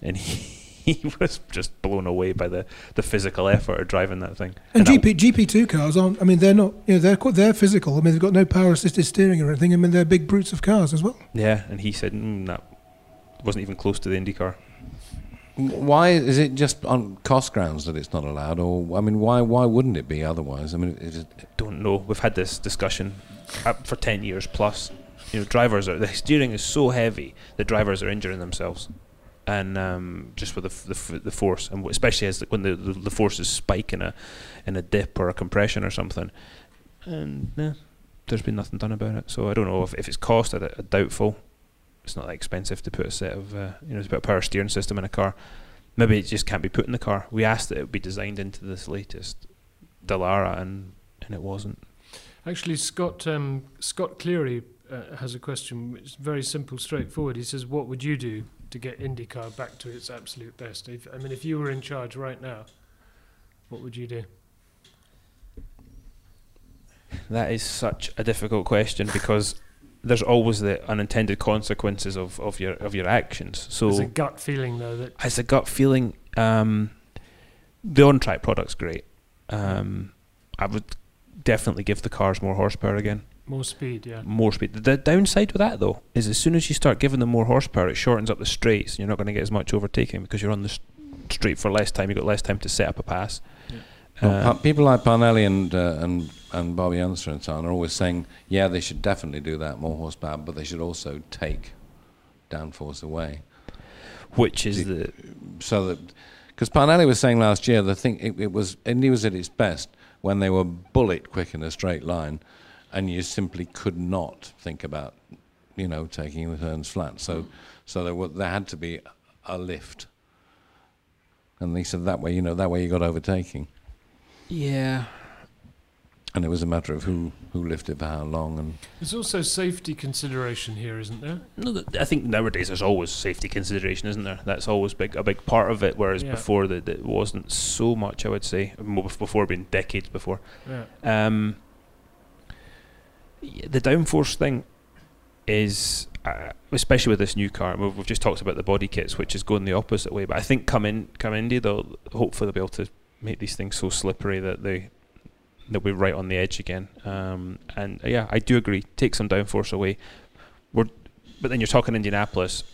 and he, he was just blown away by the, the physical effort of driving that thing. And I- GP GP two cars aren't. I mean, they're not. You know, they're quite, they're physical. I mean, they've got no power assisted steering or anything. I mean, they're big brutes of cars as well. yeah, and he said mm, that wasn't even close to the IndyCar. Why is it just on cost grounds that it's not allowed, or I mean, why why wouldn't it be otherwise? I mean, it, it, don't know. We've had this discussion uh, for ten years plus. You know, drivers are the steering is so heavy that drivers are injuring themselves, and um, just with the the, the force, and especially as the, when the, the the forces spike in a in a dip or a compression or something, and yeah, there's been nothing done about it. So I don't know if, if it's cost. I, doubtful. It's not that expensive to put a set of uh, you know to put a power steering system in a car. Maybe it just can't be put in the car. We asked that it would be designed into this latest Dallara, and and it wasn't. Actually, Scott um, Scott Cleary uh, has a question. It's very simple, straightforward. He says, "What would you do to get IndyCar back to its absolute best?" If, I mean, if you were in charge right now, what would you do? That is such a difficult question because there's always the unintended consequences of, of your of your actions. So There's a gut feeling, though, that as a gut feeling, um, the on-track product's great. Um, I would definitely give the cars more horsepower again, more speed, yeah. more speed. The downside with that though is as soon as you start giving them more horsepower, it shortens up the straights. And you're not going to get as much overtaking because you're on the straight for less time. You've got less time to set up a pass. Yeah. Well, Uh, Pa- people like Parnelli and uh, and and Bobby Unser and so on are always saying, yeah, they should definitely do that, more horsepower, but they should also take downforce away. which is the so that because Parnelli was saying last year the thing it, it was Indy was at its best when they were bullet quick in a straight line, and you simply could not think about you know taking the turns flat. So so there were, there had to be a lift, and they said that way you know that way you got overtaking, yeah. and it was a matter of who who lifted for how long and There's also safety consideration here, isn't there? No, I think nowadays there's always safety consideration, isn't there? That's always big a big part of it. Whereas Yeah. before that, it wasn't so much. I would say before being decades before. Yeah. Um, yeah, the downforce thing is, uh, especially with this new car. We've, we've just talked about the body kits, which is going the opposite way. But I think come in, come Indy, they'll hopefully they'll be able to make these things so slippery that they they'll be right on the edge again. Um, and uh, yeah, I do agree. Take some downforce away. We're, but then you're talking Indianapolis.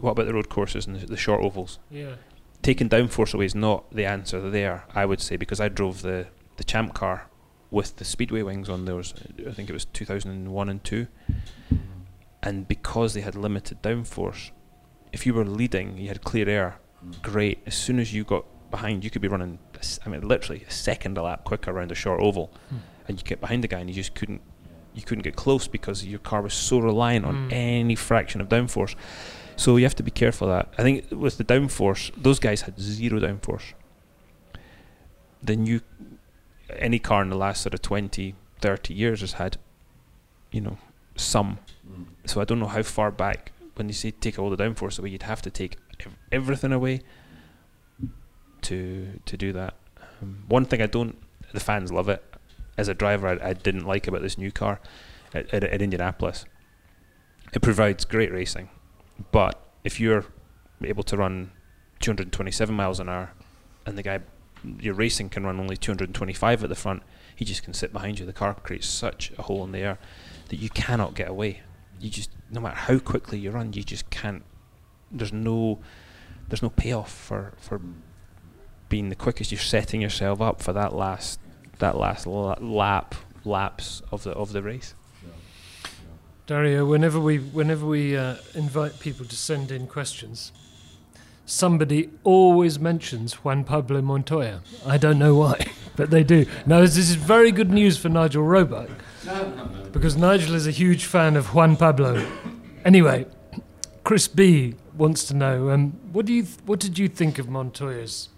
What about the road courses and the, the short ovals? Yeah. taking downforce away is not the answer there, I would say, because I drove the, the champ car with the speedway wings on those. I think it was 2001 and 2. And because they had limited downforce, if you were leading, you had clear air, great. As soon as you got behind, you could be running, I mean, literally a second a lap quicker around a short oval. And you get behind the guy and you just couldn't. You couldn't get close because your car was so reliant on Mm. any fraction of downforce. So you have to be careful of that. I think with the downforce, those guys had zero downforce. The new, any car in the last sort of 20, 30 years has had, you know, some. So I don't know how far back, when you say take all the downforce away, you'd have to take ev- everything away to to do that. Um, one thing I don't, the fans love it. As a driver, I, I didn't like about this new car at, at, at Indianapolis. It provides great racing, but if you're able to run 227 miles an hour, and the guy you're racing can run only 225 at the front, he just can sit behind you. The car creates such a hole in the air that you cannot get away. You just, no matter how quickly you run, you just can't. There's no, there's no payoff for for being the quickest. You're setting yourself up for that last, that last la- lap, laps of the of the race. Dario, whenever we whenever we uh, invite people to send in questions, somebody always mentions Juan Pablo Montoya. I don't know why, but they do. Now, this is very good news for Nigel Roebuck, because Nigel is a huge fan of Juan Pablo. Anyway, Chris B wants to know um, what do you th- what did you think of Montoya's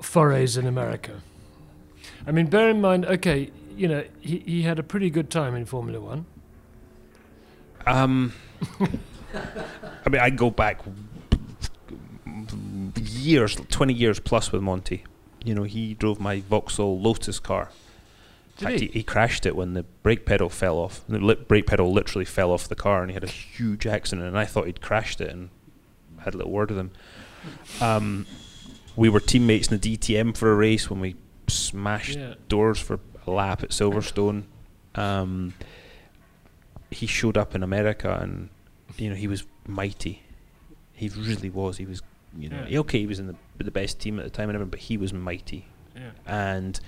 forays in America? I mean, bear in mind, okay, you know, he, he had a pretty good time in Formula One. Um, I mean, I go back years, twenty years plus with Monty. You know, he drove my Vauxhall Lotus car. Did fact, he? he crashed it when the brake pedal fell off. The li- brake pedal literally fell off the car, and he had a huge accident. And I thought he'd crashed it, and had a little word with him. Um, we were teammates in the DTM for a race when we smashed Yeah. doors for a lap at Silverstone. Um, he showed up in America, and you know he was mighty. He really was. He was, you know, Yeah. okay. He was in the the best team at the time and everything, but he was mighty. Yeah. And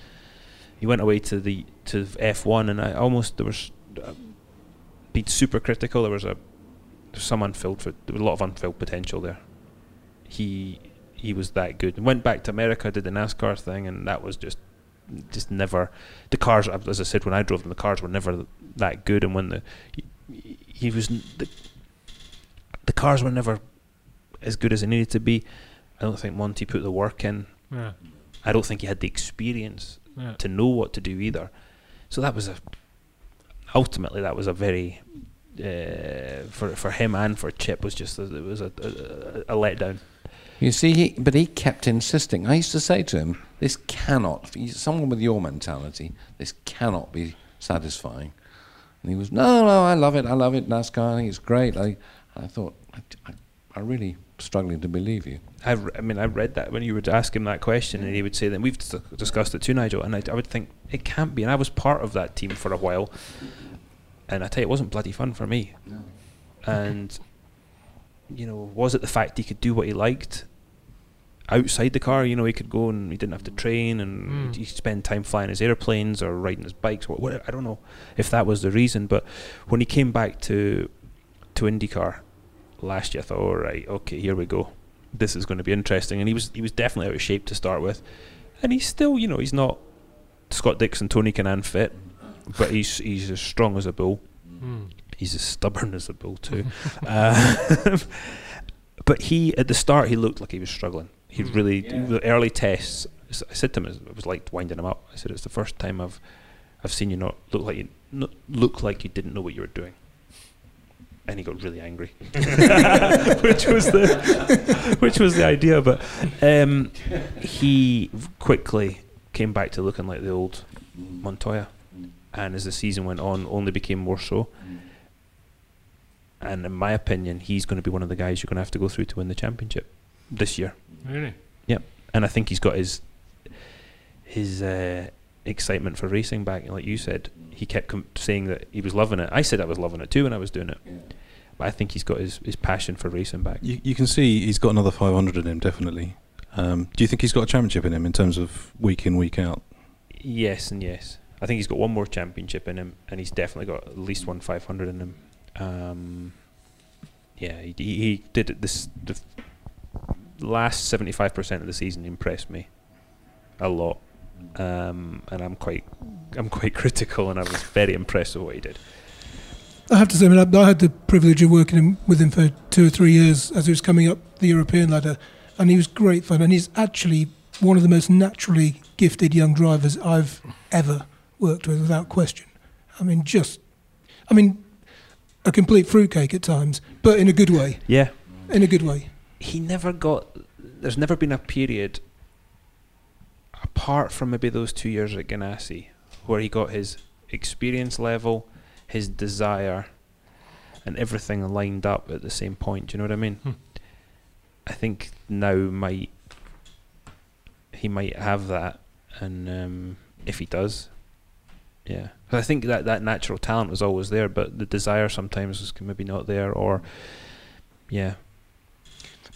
he went away to the to F1, and I almost there was uh, being super critical. There was a there's some unfilled for there was a lot of unfilled potential there. He he was that good. Went back to America, did the NASCAR thing, and that was just just never the cars. As I said, when I drove them, the cars were never that good. And when the he, he was the the cars were never as good as it needed to be. I don't think Monty put the work in. Yeah. I don't think he had the experience Yeah. to know what to do either. So that was a ultimately that was a very uh, for for him and for Chip was just a, it was a, a, a letdown. You see, he, but he kept insisting. I used to say to him, "This cannot. For someone with your mentality, this cannot be satisfying." And he was, "No, no, I love it. I love it. NASCAR. I think it's great." I, I thought, I, I, I really struggling to believe you. I, re- I mean, I read that when you would ask him that question, and he would say that we've dis- discussed it too, Nigel. And I, I would think it can't be. And I was part of that team for a while, and I tell you, it wasn't bloody fun for me. And you know, was it the fact he could do what he liked? outside the car. You know, he could go and he didn't have to train and Mm. he'd spend time flying his airplanes or riding his bikes. Or whatever. I don't know if that was the reason, but when he came back to to IndyCar last year, I thought, all right, okay, here we go. This is going to be interesting. And he was he was definitely out of shape to start with, and he's still, you know, he's not Scott Dixon, Tony Kanaan fit, but he's he's as strong as a bull. Mm. He's as stubborn as a bull too. uh, but he at the start he looked like he was struggling. He Mm. really the early tests. I said to him, it was like winding him up. I said, "It's the first time I've I've seen you not look like you not look like you didn't know what you were doing." And he got really angry, which was the which was the idea. But um, he quickly came back to looking like the old Montoya, and as the season went on, only became more so. And in my opinion, he's going to be one of the guys you're going to have to go through to win the championship this year. Really? Yep. And I think he's got his his uh, excitement for racing back. Like you said, he kept com- saying that he was loving it. I said I was loving it too when I was doing it. But I think he's got his, his passion for racing back. You, you can see he's got another 500 in him, definitely. Um, do you think he's got a championship in him in terms of week in, week out? Yes and yes. I think he's got one more championship in him, and he's definitely got at least one 500 in him. Um, yeah, he, he, did it this the last 75% of the season impressed me a lot, um, and I'm quite I'm quite critical, and I was very impressed with what he did. I have to say, I, mean, I, I had the privilege of working with him for two or three years as he was coming up the European ladder, and he was great fun. And he's actually one of the most naturally gifted young drivers I've ever worked with, without question. I mean, just, I mean, a complete fruitcake at times, but in a good way. Yeah, In a good way. he never got. There's never been a period, apart from maybe those two years at Ganassi, where he got his experience level, his desire, and everything lined up at the same point. Do you know what I mean? Hmm. I think now might he might have that, and um, if he does, yeah. 'Cause I think that that natural talent was always there, but the desire sometimes was maybe not there, or yeah.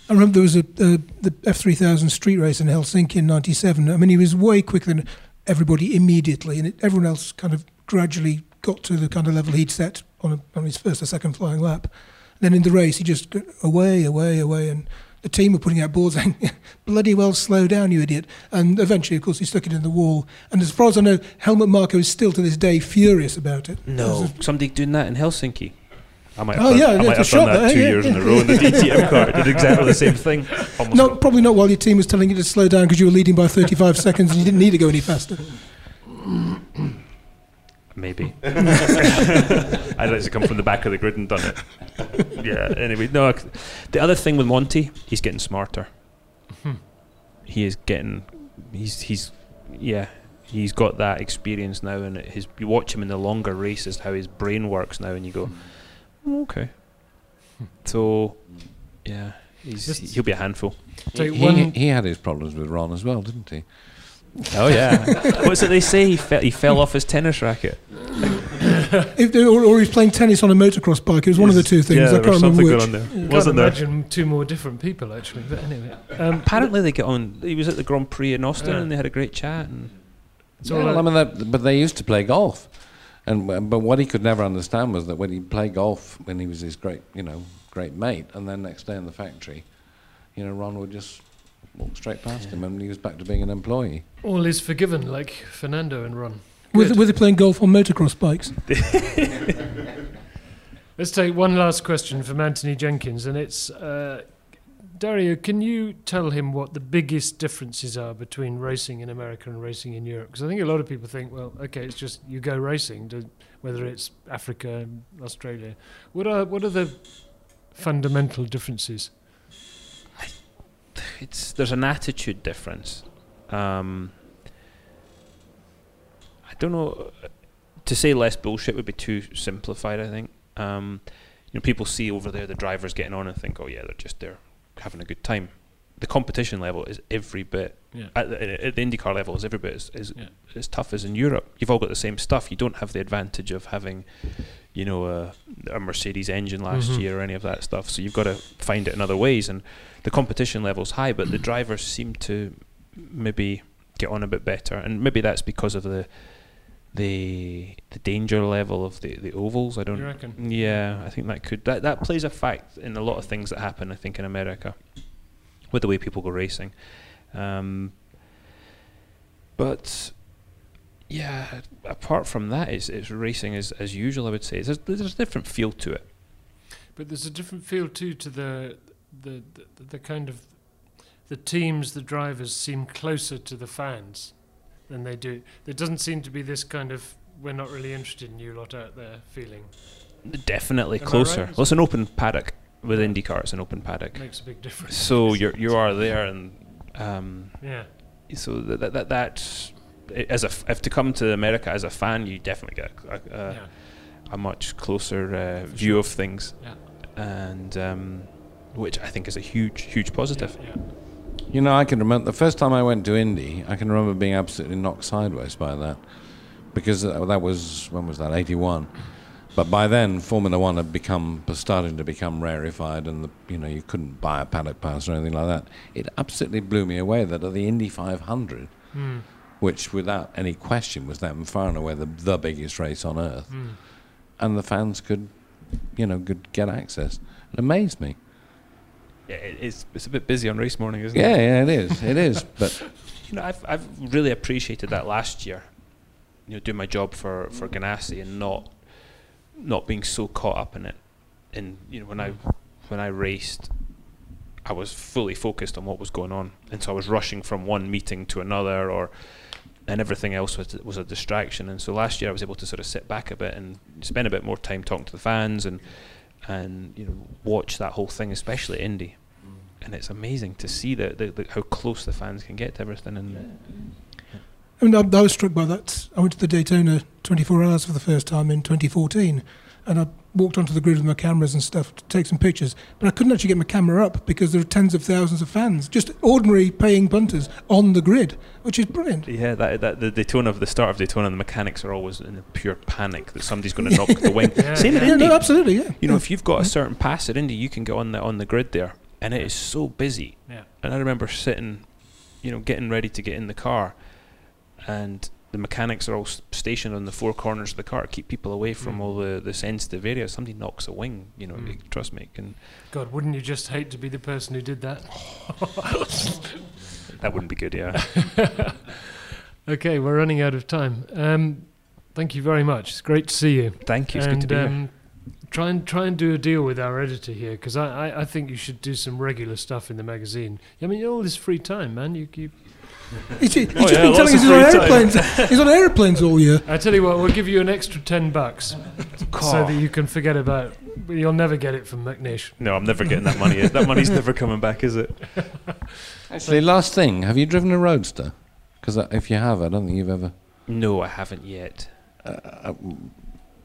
I remember there was a uh, the F3000 street race in Helsinki in '97. I mean, he was way quicker than everybody immediately, and it, everyone else kind of gradually got to the kind of level he'd set on, a, on his first or second flying lap. And then in the race, he just got away, away, away, and the team were putting out boards saying, "Bloody well, slow down, you idiot!" And eventually, of course, he stuck it in the wall. And as far as I know, Helmut Marko is still to this day furious about it. No, somebody doing that in Helsinki. I might have Oh, done, yeah, I yeah, might it's have a done shot, that two yeah, years yeah. in a row in the DTM car. Did exactly the same thing. Almost No, probably not while your team was telling you to slow down because you were leading by 35 seconds and you didn't need to go any faster. Maybe. I'd like to come from the back of the grid and done it. Yeah. Anyway, no. c- The other thing with Monty, he's getting smarter. Hmm. He is getting. He's he's yeah. He's got that experience now, and it- his you watch him in the longer races, how his brain works now, and you go, "Oh, okay. So, yeah, he's he'll be a handful. Take he, one- he had his problems with Ron as well, didn't he? Oh yeah. What's it they say? He fell, he fell off his tennis racket. If, or, or he's playing tennis on a motocross bike. It was one of the two things. Yeah, I there can't remember something which. going on there. Can't Wasn't there? imagine two more different people actually. But anyway, um, Apparently they get on. He was at the Grand Prix in Austin, Yeah. and they had a great chat. And it's Yeah, well, I mean, that, but they used to play golf, and but what he could never understand was that when he played golf, when he was his great, you know, great mate, and then next day in the factory, you know, Ron would just walk straight past him, and he was back to being an employee. all is forgiven, like Fernando and Ron. Were, Good. were they playing golf on motocross bikes? Let's take one last question from Anthony Jenkins, and it's uh, Dario. Can you tell him what the biggest differences are between racing in America and racing in Europe? Because I think a lot of people think, well, okay, it's just you go racing, to, whether it's Africa, Australia. What are what are the fundamental differences? It's there's an attitude difference. Um, I don't know. To say less bullshit would be too simplified. I think. Um, you know, people see over there the drivers getting on and think, oh yeah, they're just there having a good time. The competition level is every bit Yeah. at the, at the IndyCar level is every bit as, as, Yeah. as tough as in Europe. You've all got the same stuff. You don't have the advantage of having, you know, a, a Mercedes engine last Mhm. year or any of that stuff. So you've got to find it in other ways, and the competition level's high, but the drivers seem to maybe get on a bit better, and maybe that's because of the the the danger level of the, the ovals. I don't. You reckon? Yeah, I think that could that that plays a fact in a lot of things that happen. I think in America, with the way people go racing, um, but yeah, apart from that, it's it's racing as as usual. I would say there's there's a different feel to it. But there's a different feel too to the the the, the kind of the teams, the drivers seem closer to the fans than they do. There doesn't seem to be this kind of we're not really interested in you lot out there feeling. Definitely Am closer. right? Well, it's an open paddock with IndyCar. It's an open paddock, Makes a big difference. so you're you are there, and um, yeah. so that that, that as a f- if to come to America as a fan, you definitely get a, a, yeah. a much closer uh, view sure. of things, Yeah. and um, which I think is a huge huge positive. Yeah. You know, I can remember the first time I went to Indy. I can remember being absolutely knocked sideways by that, because that, that was when was that? Eighty-one. But by then, Formula One had become was starting to become rarefied, and the, you know you couldn't buy a paddock pass or anything like that. It absolutely blew me away that at the Indy 500, Mm. Which without any question was that far and away the, the biggest race on earth, Mm. and the fans could, you know, could get access. It amazed me. Yeah, it's it's a bit busy on race morning, isn't Yeah, it? yeah, it is. It is. But You know, I've I've really appreciated that last year. You know, doing my job for for Ganassi and not not being so caught up in it. And you know, when I when I raced, I was fully focused on what was going on, and so I was rushing from one meeting to another, or and everything else was was a distraction. And so last year, I was able to sort of sit back a bit and spend a bit more time talking to the fans and and you know watch that whole thing, especially at Indy. Mm. And it's amazing to see the, the, the how close the fans can get to everything. And I mean, I, I was struck by that. I went to the Daytona 24 hours for the first time in 2014, and I walked onto the grid with my cameras and stuff to take some pictures. But I couldn't actually get my camera up because there are tens of thousands of fans, just ordinary paying punters on the grid, which is brilliant. Yeah, that, that the Daytona of the start of Daytona, the mechanics are always in a pure panic that somebody's going to knock the wing. Yeah, Same at yeah. Yeah, Indy. no, absolutely, yeah. you know, yeah. if you've got a certain pass at Indy, you can get on the on the grid there, and it is so busy. Yeah. And I remember sitting, you know, getting ready to get in the car, and the mechanics are all stationed on the four corners of the car, to keep people away from Mm. all the, the sensitive areas. Somebody knocks a wing, you know, Mm. it- trust me, can God, wouldn't you just hate to be the person who did that? that wouldn't be good. Yeah. okay, we're running out of time. Um, thank you very much. It's great to see you. Thank you. It's and good to be here. um, try and try and do a deal with our editor here because I, I, I think you should do some regular stuff in the magazine. I mean, all this free time, man. You, you He's, he's Oh, just yeah, been telling us of he's on airplanes. he's on airplanes all year. I tell you what, we'll give you an extra ten bucks so that you can forget about. You'll never get it from McNish. No, I'm never getting that money. that money's never coming back, is it? actually, last thing, have you driven a roadster? Because if you have, I don't think you've ever. No, I haven't yet. Uh,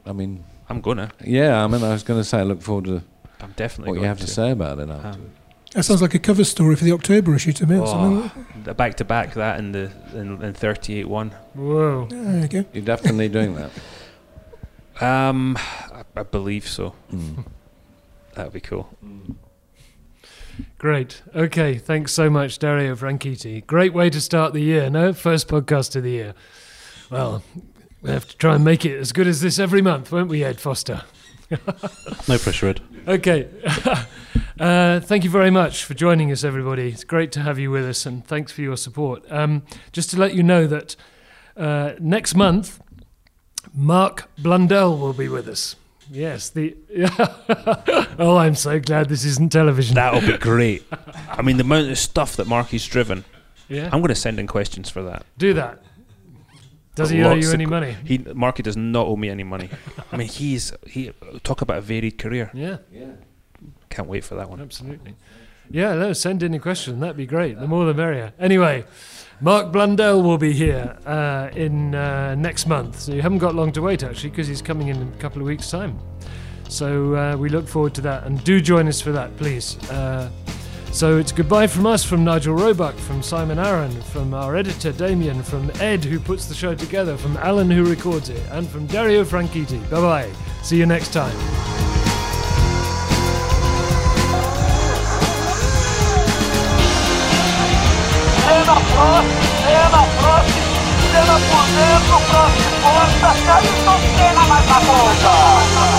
I mean, I'm gonna. yeah. I mean, I was going to say, I look forward to I'm definitely what going you have to, say about it. after. Um, That sounds like a cover story for the October issue to me. or something. oh, the back to back that and the in, in 38 one. Whoa. There you go. You're definitely doing that. Um, I, I believe so. Mm. That would be cool. Great. Okay. Thanks so much, Dario Franchitti. Great way to start the year. No, first podcast of the year. Well, we have to try and make it as good as this every month, won't we, Ed Foster? No pressure, Ed. Okay. uh, thank you very much for joining us, everybody. It's great to have you with us, and thanks for your support. Um, just to let you know that uh, next month, Mark Blundell will be with us. Yes, the. oh, I'm so glad this isn't television. That'll be great. I mean, the amount of stuff that Mark Marky's driven. yeah, I'm going to send in questions for that. do that. Does he owe you any money? He Marky does not owe me any money. I mean, he's he talk about a varied career. Yeah, yeah. Can't wait for that one. absolutely. Yeah, no, send in a question. That'd be great. The more the merrier. Anyway, Mark Blundell will be here uh, in uh, next month. So you haven't got long to wait, actually, because he's coming in in a couple of weeks' time. So uh, we look forward to that. And do join us for that, please. Uh, So it's goodbye from us, from Nigel Roebuck, from Simon Arron, from our editor Damien, from Ed who puts the show together, from Allan who records it, and from Dario Franchitti. Bye bye. See you next time. Ponta.